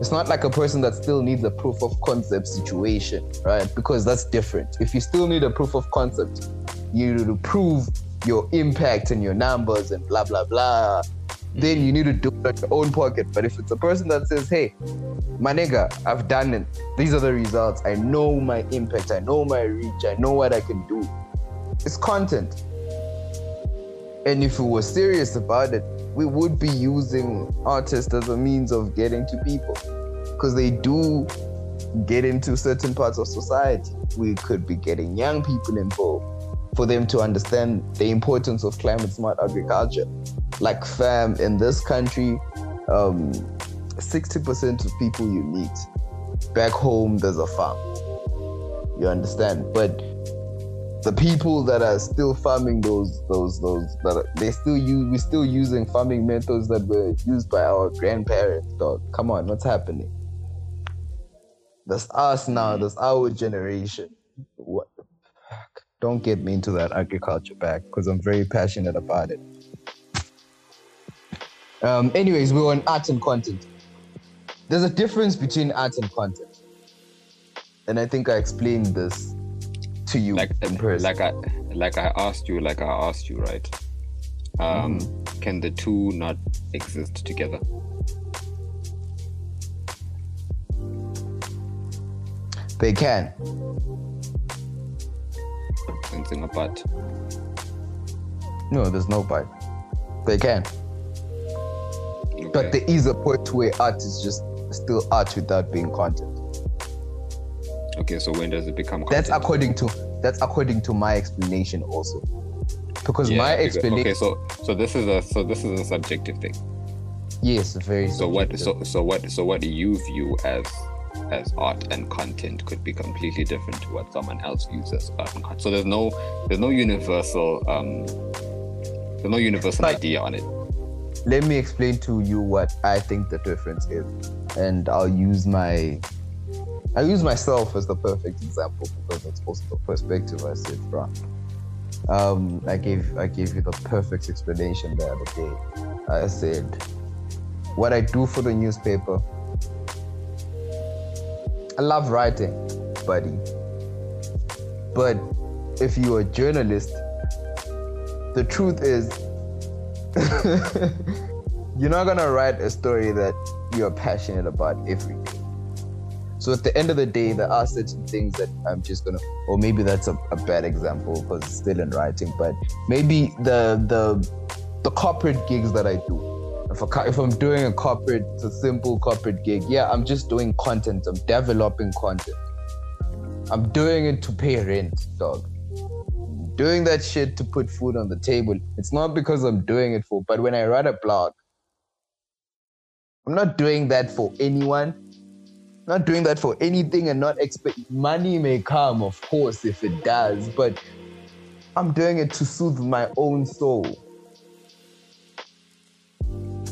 It's not like a person that still needs a proof of concept situation, right? Because that's different. If you still need a proof of concept, you need to prove your impact and your numbers and blah blah blah. Then you need to do it at your own pocket. But if it's a person that says, "Hey, my nigga, I've done it. These are the results. I know my impact. I know my reach. I know what I can do." It's content. And if we were serious about it, we would be using artists as a means of getting to people because they do get into certain parts of society. We could be getting young people involved for them to understand the importance of climate smart agriculture. Like, fam, in this country, um, 60% of people you meet back home, there's a farm. You understand? But the people that are still farming those those those that are, they still use we're still using farming methods that were used by our grandparents dog. Come on what's happening? That's us now that's our generation. What the fuck? Don't get me into that agriculture back because i'm very passionate about it. Um anyways we're on art and content. There's a difference between art and content. And i think i explained this to you like like I like I asked you, like I asked you, right? Um, Mm-hmm. Can the two not exist together? they can Sensing a but. No, there's no but. They can. But there is a point where art is just still art without being content. Okay, so when does it become? That's according to that's according to my explanation also. Because Yeah, my explanation Okay, so so this is a so this is a subjective thing. yes, very So what so so what so what do you view as as art and content could be completely different to what someone else views as art and content. So there's no there's no universal um there's no universal But- idea on it. let me explain to you what I think the difference is. And I'll use my I'll use myself as the perfect example because it's also the perspective I sit from. Um, I gave I gave you the perfect explanation the other day. I said what I do for the newspaper. I love writing, buddy. But if you're a journalist, the truth is you're not gonna write a story that you're passionate about every day. So at the end of the day, there are certain things that I'm just gonna, or maybe that's a, a bad example because it's still in writing, but maybe the the the corporate gigs that I do. If, I, if I'm doing a corporate, it's a simple corporate gig. Yeah, I'm just doing content. I'm developing content. I'm doing it to pay rent, dog. Doing that shit to put food on the table. It's not because I'm doing it for, but when I write a blog, I'm not doing that for anyone. Not doing that for anything and not expect money may come, of course, if it does, but I'm doing it to soothe my own soul.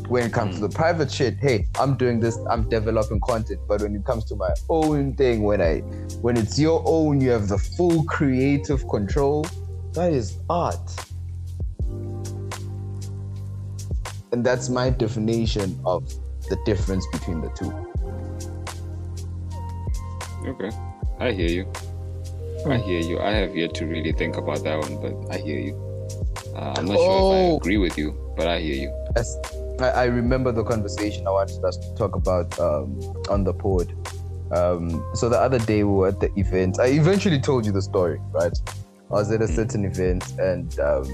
When it comes to the hmm. private shit, hey, I'm doing this, I'm developing content. But when it comes to my own thing, when I when it's your own, you have the full creative control. That is art. And that's my definition of the difference between the two. Okay, I hear you. I hear you. I have yet to really think about that one, but I hear you. Uh, I'm not sure if I Oh. agree with you, but I hear you. As I, I remember the conversation I wanted us to talk about um, on the pod. Um, so the other day we were at the event. I eventually told you the story, right? I was at a certain event and um,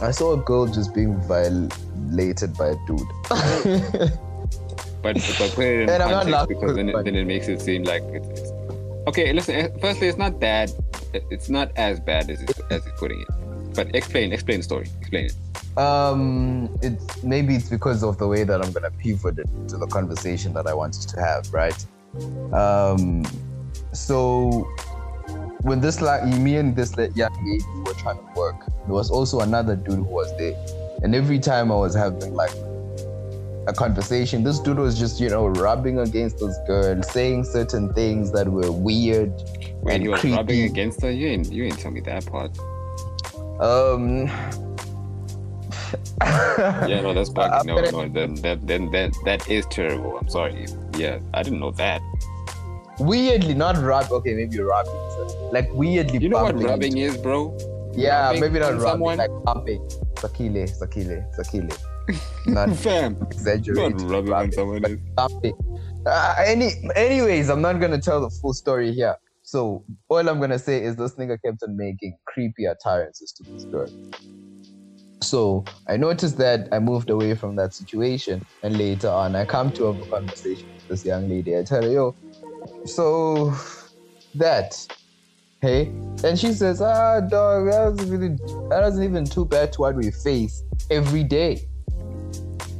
I saw a girl just being violated by a dude. But but put it in And I'm not context laughing because then it, then it makes it seem like it's, it's okay. Listen, eh, firstly, it's not bad. It's not as bad as it's, as it's putting it. But explain, explain the story. Explain it. um, it's maybe it's because of the way that I'm gonna pivot it to the conversation that I wanted to have, right? Um, so when this like me and this young lady were trying to work, there was also another dude who was there, and every time I was having like a conversation, this dude was just you know rubbing against this girl, saying certain things that were weird When was creepy. rubbing against her, you ain't you ain't tell me that part. Um. Yeah, no, that's I'm. No, no, then that then that that is terrible. I'm sorry. Yeah, I didn't know that. weirdly not rub okay maybe rubbing so, like weirdly You know what rubbing is, bro? yeah rubbing maybe not rubbing someone? like bumping Sakhile Sakhile Sakhile not Fam, not exaggerating rubbing on someone is. bumping uh, any anyways i'm not gonna tell the full story here so all i'm gonna say is this nigga kept on making creepy utterances to this girl so I noticed that I moved away from that situation, and later on, I come to have a conversation with this young lady. I tell her, "Yo, so that, hey," and she says, "Ah, dog, that was really, that wasn't even too bad to what we face every day."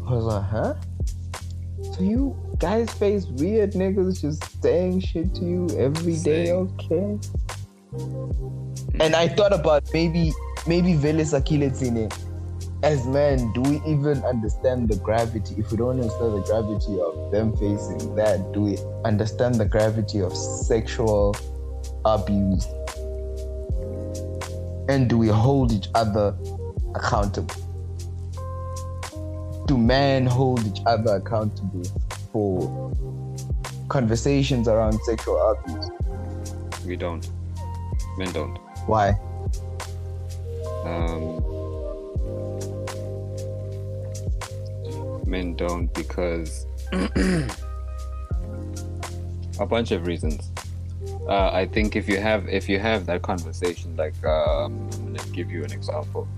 I was like, "Huh? So you guys face weird niggas just saying shit to you every day, okay?" And I thought about maybe, maybe Vele Sakhile as men, do we even understand the gravity? If we don't understand the gravity of them facing that, do we understand the gravity of sexual abuse? And do we hold each other accountable? Do men hold each other accountable for conversations around sexual abuse? We don't. Men don't. Why? Um, men don't because a bunch of reasons. Uh, I think if you have if you have that conversation, like um, I'm gonna give you an example.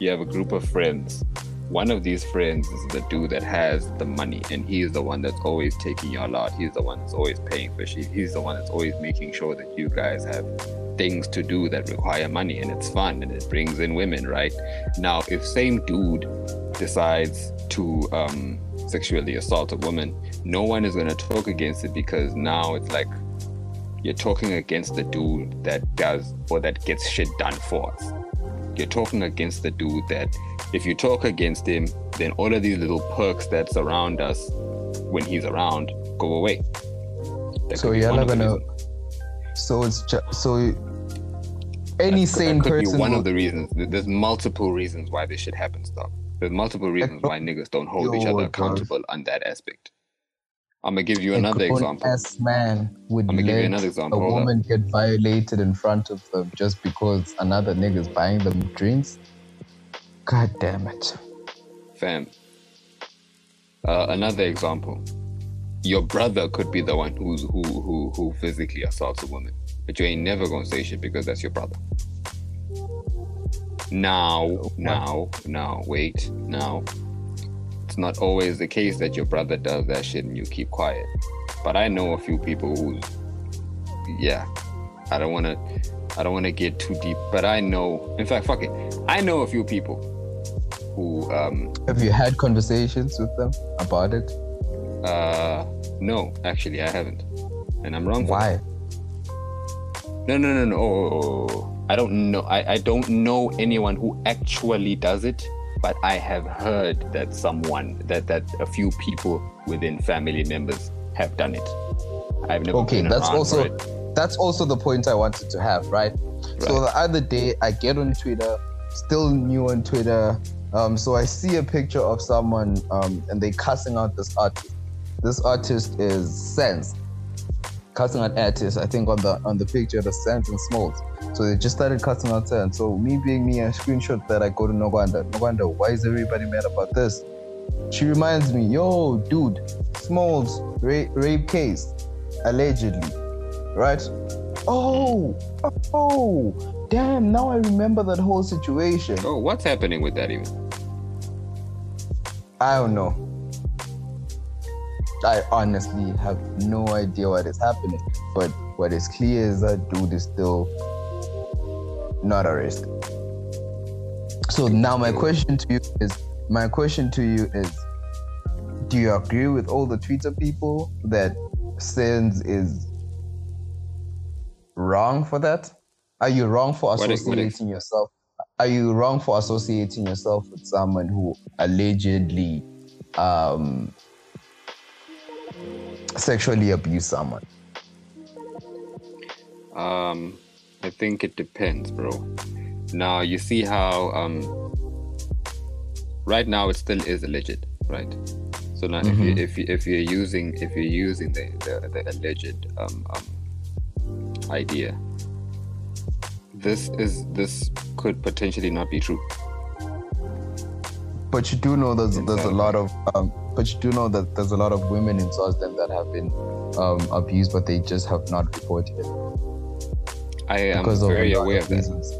You have a group of friends. One of these friends is the dude that has the money, and he is the one that's always taking y'all out. He's the one that's always paying for shit. He's the one that's always making sure that you guys have things to do that require money, and it's fun and it brings in women, right? Now, if same dude decides to um, sexually assault a woman, no one is gonna talk against it because now it's like you're talking against the dude that does or that gets shit done for us. You're talking against the dude that if you talk against him, then all of these little perks that surround us when he's around go away. That So you're not gonna. So it's just so. Any That sane could be one will- of the reasons. There's multiple reasons why this shit happens, dog. There's multiple reasons why niggas don't hold each other accountable on that aspect. I'm gonna give you another example. ass man would I'ma give you another example, a woman get violated in front of them just because another nigga's buying them drinks. God damn it. fam. Uh, another example. Your brother could be the one who's who who who physically assaults a woman, but you ain't never gonna say shit because that's your brother. Now, now, now, wait, now. It's not always the case that your brother does that shit and you keep quiet. But I know a few people who's, yeah, I don't want to, I don't want to get too deep. But I know, in fact, fuck it, I know a few people who, um, Have you had conversations with them about it? uh, no, actually, I haven't, and I'm wrong. Why? No, no, no, no. Oh, oh, oh, oh. I don't know. I, I don't know anyone who actually does it, but I have heard that someone that that a few people within family members have done it. I've never. Okay, that's also that's also the point I wanted to have, right? So the other day I get on Twitter, still new on Twitter. Um, so I see a picture of someone um, and they cussing out this artist. This artist is Sense. Cussing out artists, I think on the on the picture the Sense and Smalls. So they just started cussing out Sense. So me being me, a screenshot that I go to Noganda. Noganda, why is everybody mad about this? She reminds me, yo, dude, Smalls rape, rape case, allegedly, right? Oh, oh, damn! Now I remember that whole situation. Oh, what's happening with that even? I don't know. I honestly have no idea what is happening. But what is clear is that dude is still not a risk. So now my question to you is my question to you is do you agree with all the Twitter people that Sins is wrong for that? Are you wrong for What is- what is- associating yourself? Are you wrong for associating yourself with someone who allegedly um, sexually abused someone? Um, I think it depends, bro. Now you see how um, right now it still is alleged, right? So now if Mhm. you if you if you're using if you're using the the, the alleged um, um idea, this is this could potentially not be true. But you do know there's there's a lot of um, but you do know that there's a lot of women in Swaziland that have been um, abused, but they just have not reported it I am because very lot aware of of that. reasons.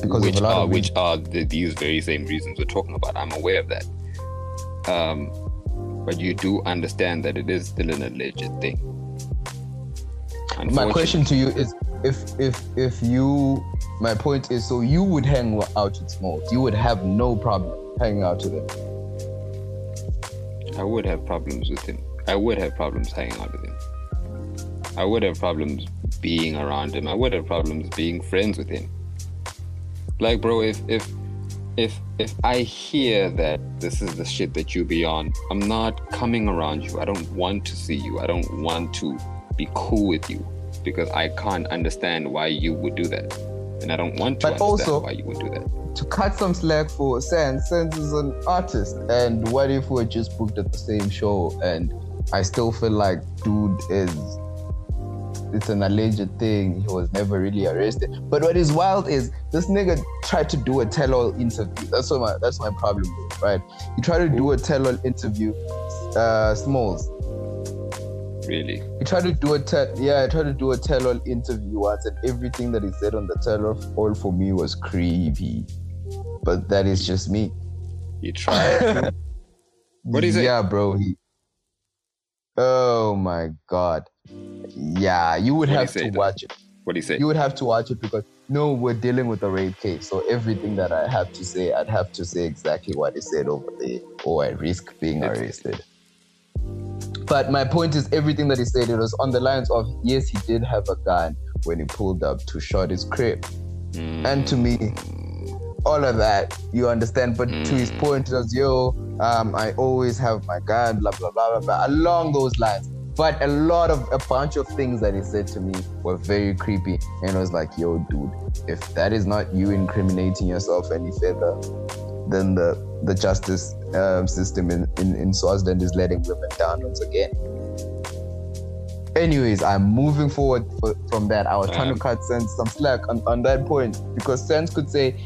Because which of a lot are of which are the, these very same reasons we're talking about. I'm aware of that. Um, but you do understand that it is still an alleged thing. My question to you is if if if you my point is so you would hang out with Smalls. You would have no problem hanging out with him. I would have problems with him. I would have problems hanging out with him. I would have problems being around him. I would have problems being friends with him. Like, bro, if if if if I hear that this is the shit that you be on, I'm not coming around you. I don't want to see you. I don't want to be cool with you because I can't understand why you would do that, and I don't want to But understand also- why you would do that. To cut some slack for Sans, Sans is an artist. And what if we're just booked at the same show and I still feel like dude is it's an alleged thing. He was never really arrested. But what is wild is this nigga tried to do a tell-all interview. That's what my that's my problem, right? He tried to do a tell-all interview. Uh, Smalls. Really, He tried to do a tell yeah, I tried to do a tell-all interview once, and everything that he said on the tell-all for me was creepy. But that is just me. you tried. What is it? Yeah, bro. He. Oh my god. Yeah, you would What'd have to watch it. what do you say? You would have to watch it because no, we're dealing with a rape case. So everything that I have to say, I'd have to say exactly what he said over there, or I risk being It's- arrested. But my point is, everything that he said, it was on the lines of yes, he did have a gun when he pulled up to shot his crib. And to me, all of that, you understand. But to his point, it was, yo, um, I always have my gun, blah, blah, blah, blah, blah, along those lines. But a lot of, a bunch of things that he said to me were very creepy. And I was like, yo, dude, if that is not you incriminating yourself any further, then the, the justice um, system in, in, in Swaziland is letting women down once again. Anyways, I'm moving forward f- from that. I was trying to cut Sense some slack on, on that point because Sense could say,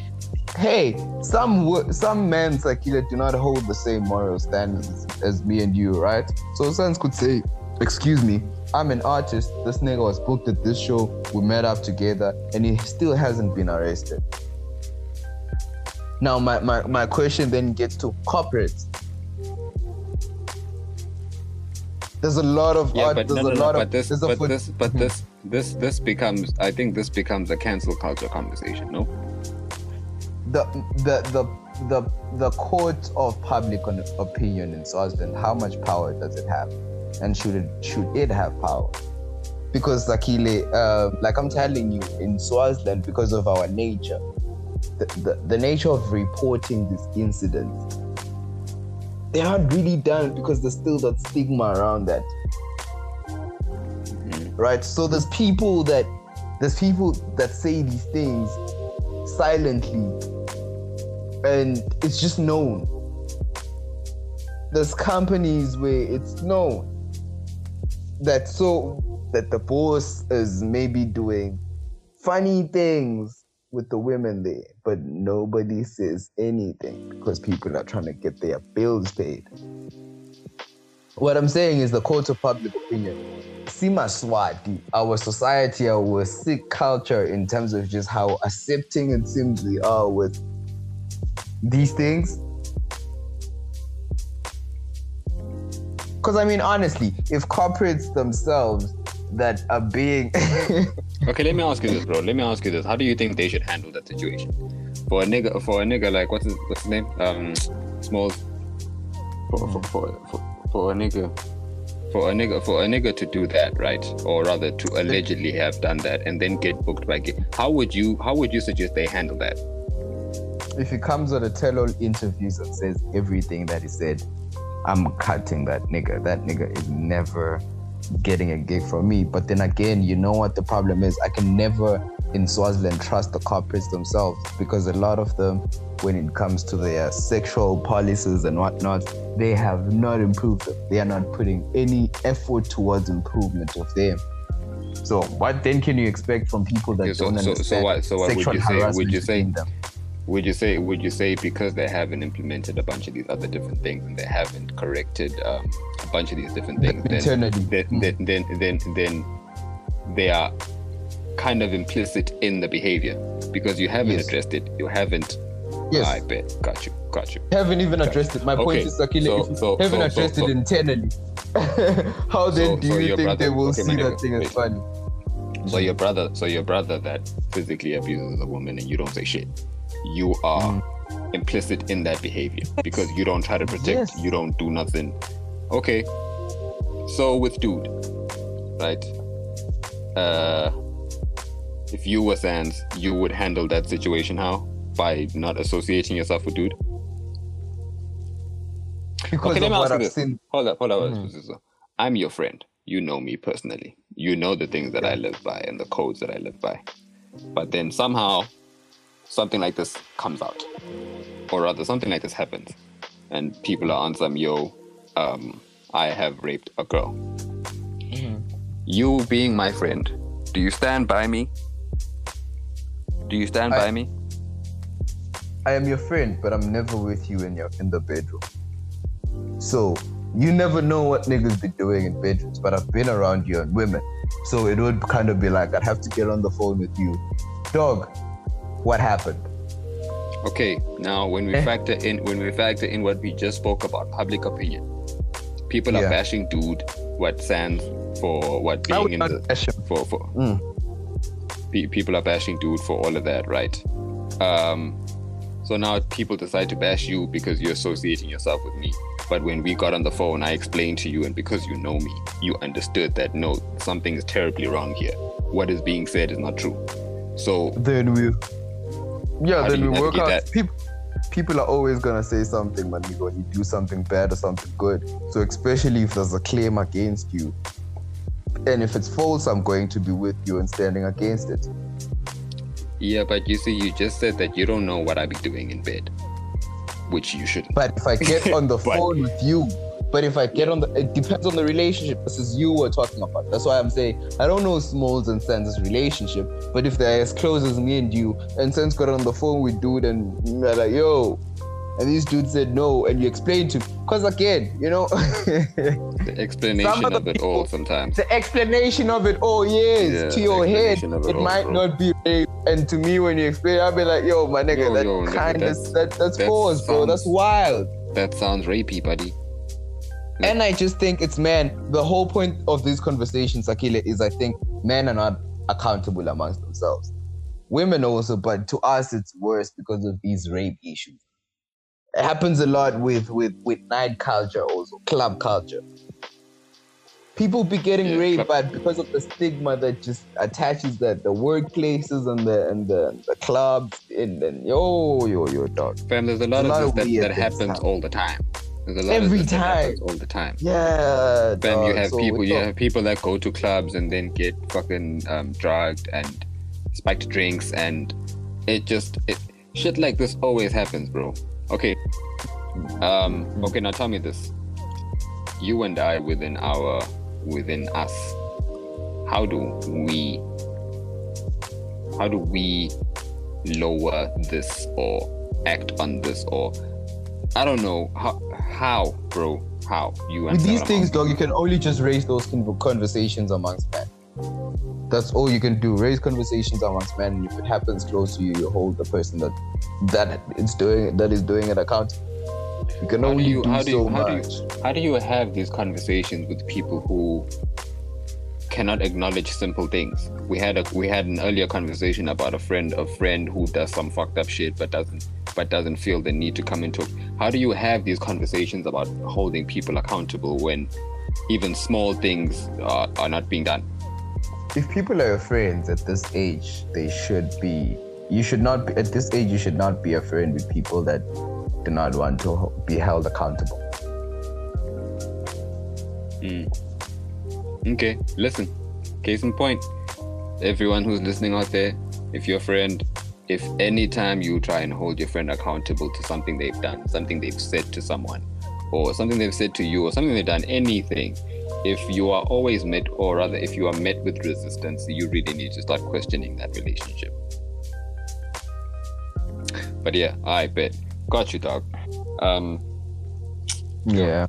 hey, some some men Sakhile do not hold the same moral standards as me and you, right? So Sans could say, excuse me, I'm an artist. This nigga was booked at this show. We met up together, and he still hasn't been arrested. Now, my, my, my question then gets to corporates. There's a lot of Yeah, art. but there's no, a no, no, lot but of this, but foot- this, but this, this, this becomes. I think this becomes a cancel culture conversation. No. the the the the the court of public opinion in Swaziland, how much power does it have, and should it should it have power? Because Sakhile, uh, like I'm telling you, in Swaziland, because of our nature, the, the, the nature of reporting these incidents, they aren't really done because there's still that stigma around that mm-hmm. right? So there's people that there's people that say these things silently, and it's just known. There's companies where it's known that so that the boss is maybe doing funny things with the women there, but nobody says anything because people are trying to get their bills paid. What I'm saying is the court of public opinion. Simaswati, our society, our sick culture in terms of just how accepting it seems we are with these things. Because I mean, honestly, if corporates themselves that are being Okay, let me ask you this, bro. Let me ask you this. How do you think they should handle that situation? For a nigga, for a nigga like what's his, what's his name? Um, small. For for, for for for a nigga, for a nigga, for a nigga to do that, right? Or rather, to allegedly have done that and then get booked by. Ga- How would you? How would you suggest they handle that? if he comes on a tell-all interviews and says everything that he said, I'm cutting that nigga. That nigga is never getting a gig from me. But then again, you know what the problem is? I can never in Swaziland trust the corporates themselves because a lot of them, when it comes to their sexual policies and whatnot, they have not improved them. They are not putting any effort towards improvement of them. So what then can you expect from people that Okay, so- don't so- so understand what- so what would sexual you say- would you say-? Would you say? Would you say because they haven't implemented a bunch of these other different things and they haven't corrected um, a bunch of these different things, then, then, then, then, then, then they are kind of implicit in the behavior because you haven't Yes. addressed it. You haven't. Yes. I bet. Got you. Got you. haven't even addressed it. My point is, Sakhile, so- you so- haven't so- addressed it internally, how then do you think brother- they will okay, see that thing as funny? So your brother, so your brother that physically abuses a woman and you don't say shit, you are implicit in that behavior because you don't try to protect, Yes. you don't do nothing. Okay. So with dude, right? Uh, if you were Sans, you would handle that situation how? By not associating yourself with dude. Because okay, of what I've this. seen. Hold up, hold up. I'm your friend. You know me personally. You know the things that I live by and the codes that I live by. But then somehow something like this comes out. Or rather, something like this happens. And people are on some, yo, um, I have raped a girl. You being my friend, do you stand by me? Do you stand I- by me? I am your friend, but I'm never with you in your in the bedroom. So you never know what niggas be doing in bedrooms, but I've been around you and women. So it would kind of be like I'd have to get on the phone with you. Dog, what happened? Okay, now when we Eh. factor in when we factor in what we just spoke about, public opinion. People are Yeah. bashing dude what stands for what being in the bash him. for for Mm. pe- people are bashing dude for all of that, right? Um so now people decide to bash you because you're associating yourself with me. But when we got on the phone, I explained to you, and because you know me, you understood that no, something is terribly wrong here. What is being said is not true. So Then we, yeah, How then you we work out. that? People, people are always gonna say something when you when you do something bad or something good. So especially if there's a claim against you, and if it's false, I'm going to be with you and standing against it. Yeah, but you see, you just said that you don't know what I be doing in bed, which you shouldn't. But if I get on the phone with you But if I get on the, it depends on the relationship. This is you were talking about. That's why I'm saying I don't know Smalls and Sen's relationship. But if they're as close as me and you, and Sen's got on the phone with dude and they're like, yo, and these dudes said no, and you explained to, because again, you know, The explanation of of it all sometimes. the explanation of it all, yes, Yeah, to your head, it it all, might bro. not be rape. And to me, when you explain, I'll be like, yo, my nigga, Yo, that yo, that's- of that, that's that force, bro. That's wild. That sounds rapey, buddy. And I just think it's man. The whole point of these conversations, Sakhile, is I think men are not accountable amongst themselves. Women also, but to us it's worse because of these rape issues. It happens a lot with with with night culture, also club culture. People be getting Yeah, raped, club- but because of the stigma that just attaches that the workplaces and the and the, the clubs and then yo yo yo dog. Fam, there's a lot a lot of of this that, that happens happen. all the time. There's a lot Every of this that time. all the time. Yeah, Fam, you have So people, you have people that go to clubs and then get fucking um, drugged and spiked drinks, and it just it, shit like this always happens, bro. Okay, um, okay. Now tell me this: you and I, within our, within us, how do we, how do we lower this or act on this or I don't know how, how, bro, how you with these things, dog, you can only just raise those conversations amongst men. That's all you can do. Raise conversations amongst men. And if it happens close to you, you hold the person that that it's doing that is doing it accountable. You can How do only you- do how do so you- how do you- much. How do you have these conversations with people who cannot acknowledge simple things? We had a we had an earlier conversation about a friend, a friend who does some fucked up shit, but doesn't but doesn't feel the need to come into. How do you have these conversations about holding people accountable when even small things are, are not being done? if people are your friends at this age, they should be. You should not be at this age. You should not be a friend with people that do not want to be held accountable. Hmm. Okay, listen. Case in point, everyone who's listening out there, if your friend, if any time you try and hold your friend accountable to something they've done, something they've said to someone, or something they've said to you, or something they've done, anything, if you are always met, or rather, if you are met with resistance, you really need to start questioning that relationship. But yeah, I bet. Got you, dog. Um, Yeah.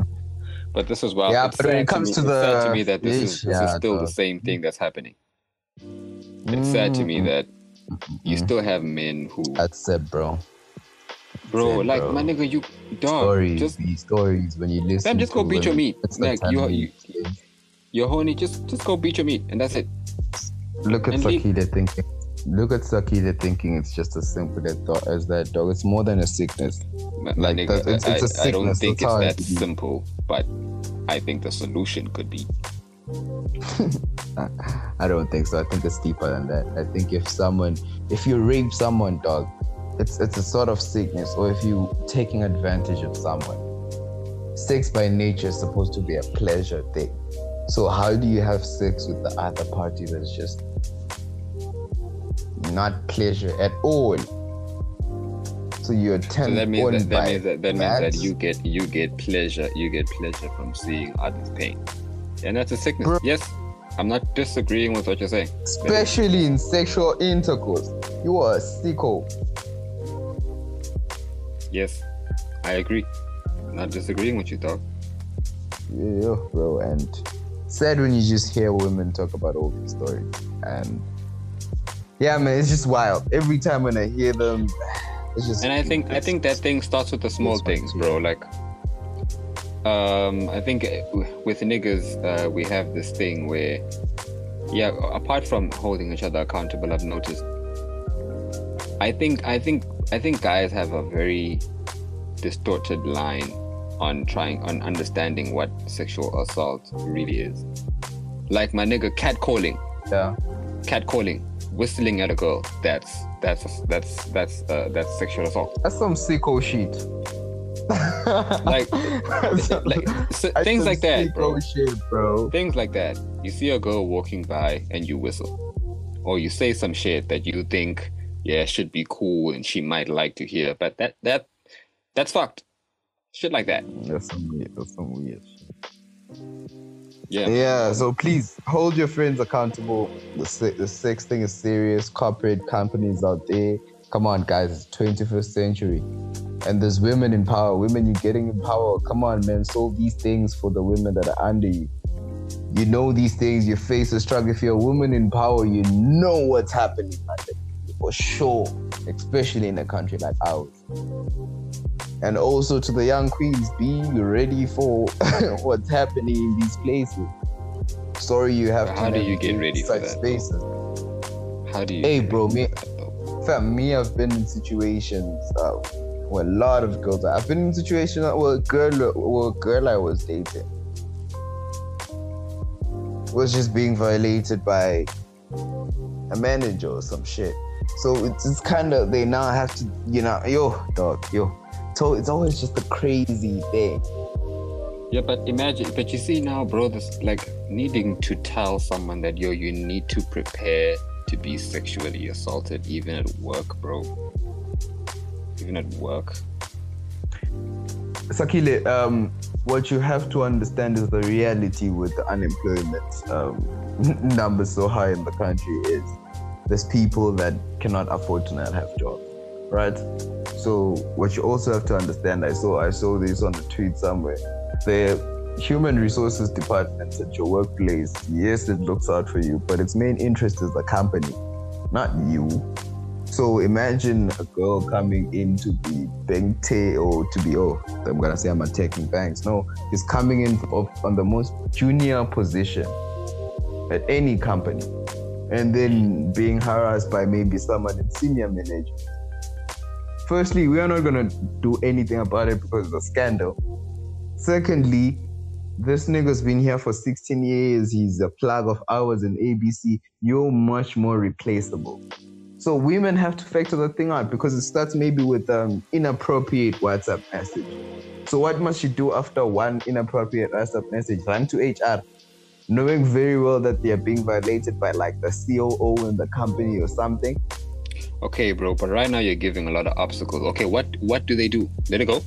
But this is well. Yeah, but when it comes me, to it's sad to me that this is, this is still the the- same thing that's happening. It's sad to me mm-hmm. that you mm-hmm. still have men who, That's it, bro. bro, like bro. my nigga, you dog, stories, just these stories when you listen. Fam, just go to beat your meat. it's Like, you- you- you're horny. Just just go beat your meat, and that's it. Look at Sakhile thinking. Look at Sakhile thinking it's just as simple as, that, dog. It's more than a sickness. My, my Like, nigga, it's- I, it's a I don't think that's it's that it simple, but I think the solution could be. I don't think so. I think it's deeper than that. I think if someone, if you rape someone, dog, it's it's a sort of sickness. Or if you taking advantage of someone, sex by nature is supposed to be a pleasure thing. So how do you have sex with the other party that's just not pleasure at all? So you're So turned that means that, that means that, that means that you get you get pleasure you get pleasure from seeing others' pain, and that's a sickness. Bro. Yes, I'm not disagreeing with what you're saying. especially in sexual intercourse. You are a sicko. Yes, I agree. Not disagreeing with you, dog. Yeah, bro. And sad when you just hear women talk about all these stories. And yeah, man, it's just wild. Every time when I hear them, it's just. And I think I think that thing starts with the small things, bro. Like, um, I think uh, with niggas, uh, we have this thing where, yeah, apart from holding each other accountable, I've noticed. I think I think I think guys have a very distorted line on trying on understanding what sexual assault really is. Like my nigga catcalling, Yeah. catcalling, whistling at a girl. That's that's that's that's uh, that's sexual assault. That's some sicko shit. Like, like so, things like that, bro. shit, bro. Things like that. You see a girl walking by and you whistle, or you say some shit that you think, yeah, should be cool and she might like to hear, but that that that's fucked. Shit like that. That's some weird. That's some weird. shit. Yeah. Yeah. So please hold your friends accountable. The se- the sex thing is serious. Corporate companies out there. Come on, guys. It's 21st century, and there's women in power. Women, you're getting in power. Come on, man. Solve these things for the women that are under you. You know these things. You face a struggle. If you're a woman in power, you know what's happening. For sure, especially in a country like ours. And also to the young queens, be ready for what's happening in these places. Sorry, you have to. How do you get ready for such that, though? spaces. How do you? Hey, bro, me- for that, though? Fam, me, I've been in situations uh, where a lot of girls. I've been in situations where a girl, where a girl I was dating was just being violated by a manager or some shit. So it's, it's kind of they now have to, you know, yo, dog, yo. So it's always just a crazy thing. Yeah, but imagine, but you see now, bro, this like needing to tell someone that yo, you need to prepare to be sexually assaulted, even at work, bro. Even at work. Sakhile, um, what you have to understand is the reality with the unemployment um, numbers so high in the country is there's people that cannot afford to not have jobs, right? So what you also have to understand, I saw I saw this on a tweet somewhere. The human resources department at your workplace, yes, it looks out for you, but its main interest is the company, not you. So imagine a girl coming in to be bank te- or to be oh I'm gonna say I'm attacking banks. No, she's coming in on the most junior position at any company, and then being harassed by maybe someone in senior management. Firstly, we are not gonna do anything about it because of the scandal. Secondly, this nigga's been here for 16 years. He's a plug of ours in ABC. You're much more replaceable. So women have to factor the thing out because it starts maybe with um, inappropriate WhatsApp message. So what must you do after one inappropriate WhatsApp message? Run to HR, knowing very well that they are being violated by like the COO in the company or something. Okay, bro, but right now you're giving a lot of obstacles. Okay, what what do they do? Let it go.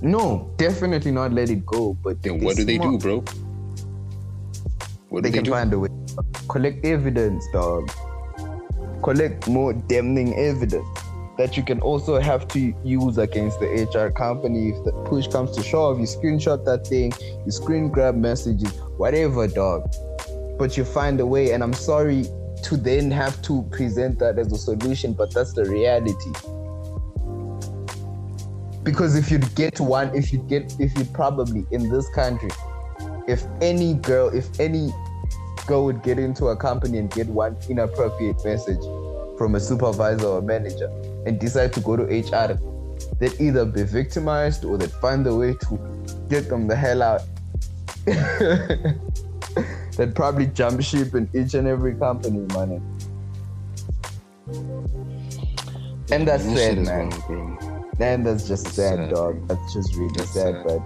No, definitely not let it go. But Then what do they do, bro? What They do they can do? find a way. Collect evidence, dog. Collect more damning evidence that you can also have to use against the HR company if the push comes to shove. You screenshot that thing, you screen grab messages, whatever, dog. But you find a way, and I'm sorry to then have to present that as a solution, but that's the reality. Because if you'd get one, if you get, if you probably in this country, if any girl, if any girl would get into a company and get one inappropriate message from a supervisor or manager and decide to go to HR, they'd either be victimized or they'd find a way to get them the hell out. they'd probably jump ship in each and every company, man. And that's sad, man. And that's just sad, sad, dog. That's just really That's sad, sad. but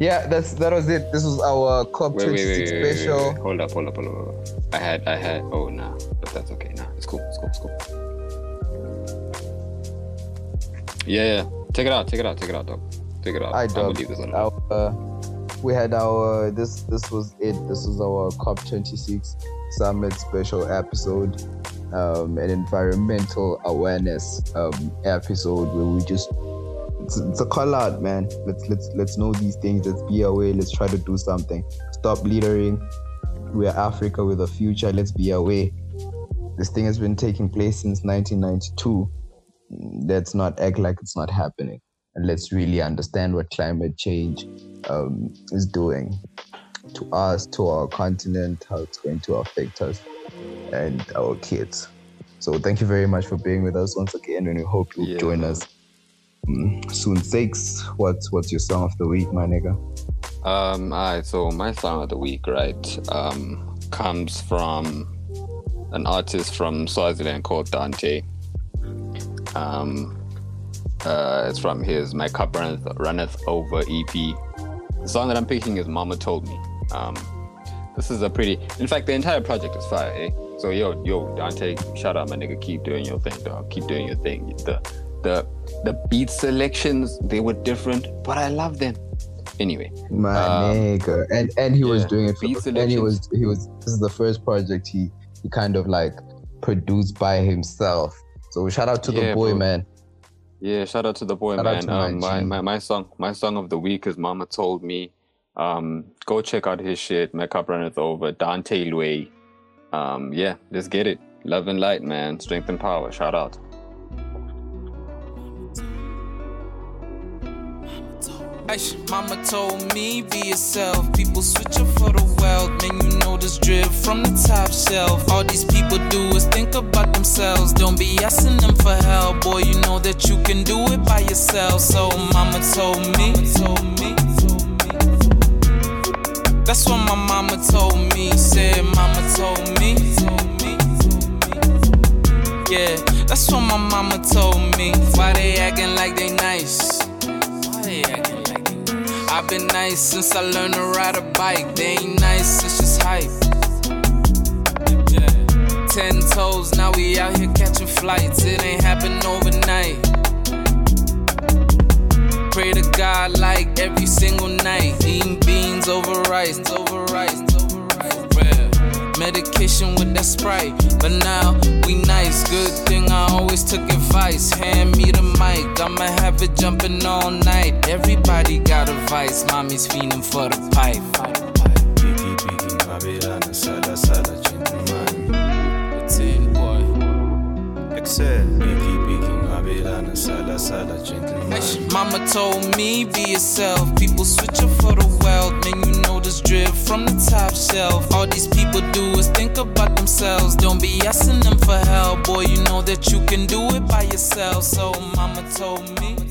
yeah, that's that was it. This was our COP Wait, wait, 26 wait, wait, wait, special. Hold up, hold up, hold up, hold up. I had, I had. Oh, nah, but that's okay. Nah, it's cool, it's cool, it's cool. Yeah, yeah. Take it out, take it out, take it out, dog. Take it out. I gonna leave this on. We had our this this was it. This was our COP 26 summit special episode, um, an environmental awareness um, episode where we just it's, it's a call out, man. Let's let's let's know these things. Let's be aware. Let's try to do something. Stop littering. We are Africa with a future. Let's be aware. This thing has been taking place since 1992. Let's not act like it's not happening and let's really understand what climate change um, is doing to us, to our continent, how it's going to affect us and our kids. So thank you very much for being with us once again, and we hope you'll Yeah. join us mm, soon. Six, what's what's your song of the week, my nigga? Um, alright, so my song of the week, right, um, comes from an artist from Swaziland called Dante. Um, uh, it's from his My Cup Runneth, Runneth Over EP. The song that I'm picking is Mama Told Me. Um, this is a pretty, in fact, the entire project is fire, eh? So, yo, yo, Dante, shout out, my nigga. Keep doing your thing, dog. Keep doing your thing. The the the beat selections they were different, but I love them. Anyway, My Um, nigga, and and he was doing it. For, beat and he was he was. This is the first project he he kind of like produced by himself. So shout out to the boy, bro. man. Yeah, shout out to the boy Shout man. Um, my, my my song my song of the week is Mama Told Me. Um, go check out his shit. My cup runneth over. Dante Lway. Um, yeah, just get it. Love and light, man. Strength and power. Shout out. Aish, Mama told me be yourself. People switch up for the wealth. Man, you know this drip from the top shelf. All these people do is think about themselves. Don't be asking them for help. Boy, you know that you can do it by yourself. So Mama told me. Told me. That's what my mama told me. Said Mama. Told me. Yeah, that's what my mama told me. Why they acting like they nice? I've been nice since I learned to ride a bike. They ain't nice, it's just hype. Ten toes, now we out here catching flights. It ain't happen overnight. Pray to God like every single night. Eating beans over rice, over rice, over rice. Medication with that sprite, but now we nice. Good thing I always took advice. Hand me the mic, I'ma have it jumping all night. Everybody got a vice, mommy's feeding for the pipe. Excel. Biggie, Mama told me be yourself. People switch up for the wealth. Man, you know this drip from the top shelf. All these people do is think about themselves. Don't be asking them for help. Boy, you know that you can do it by yourself. So mama told me.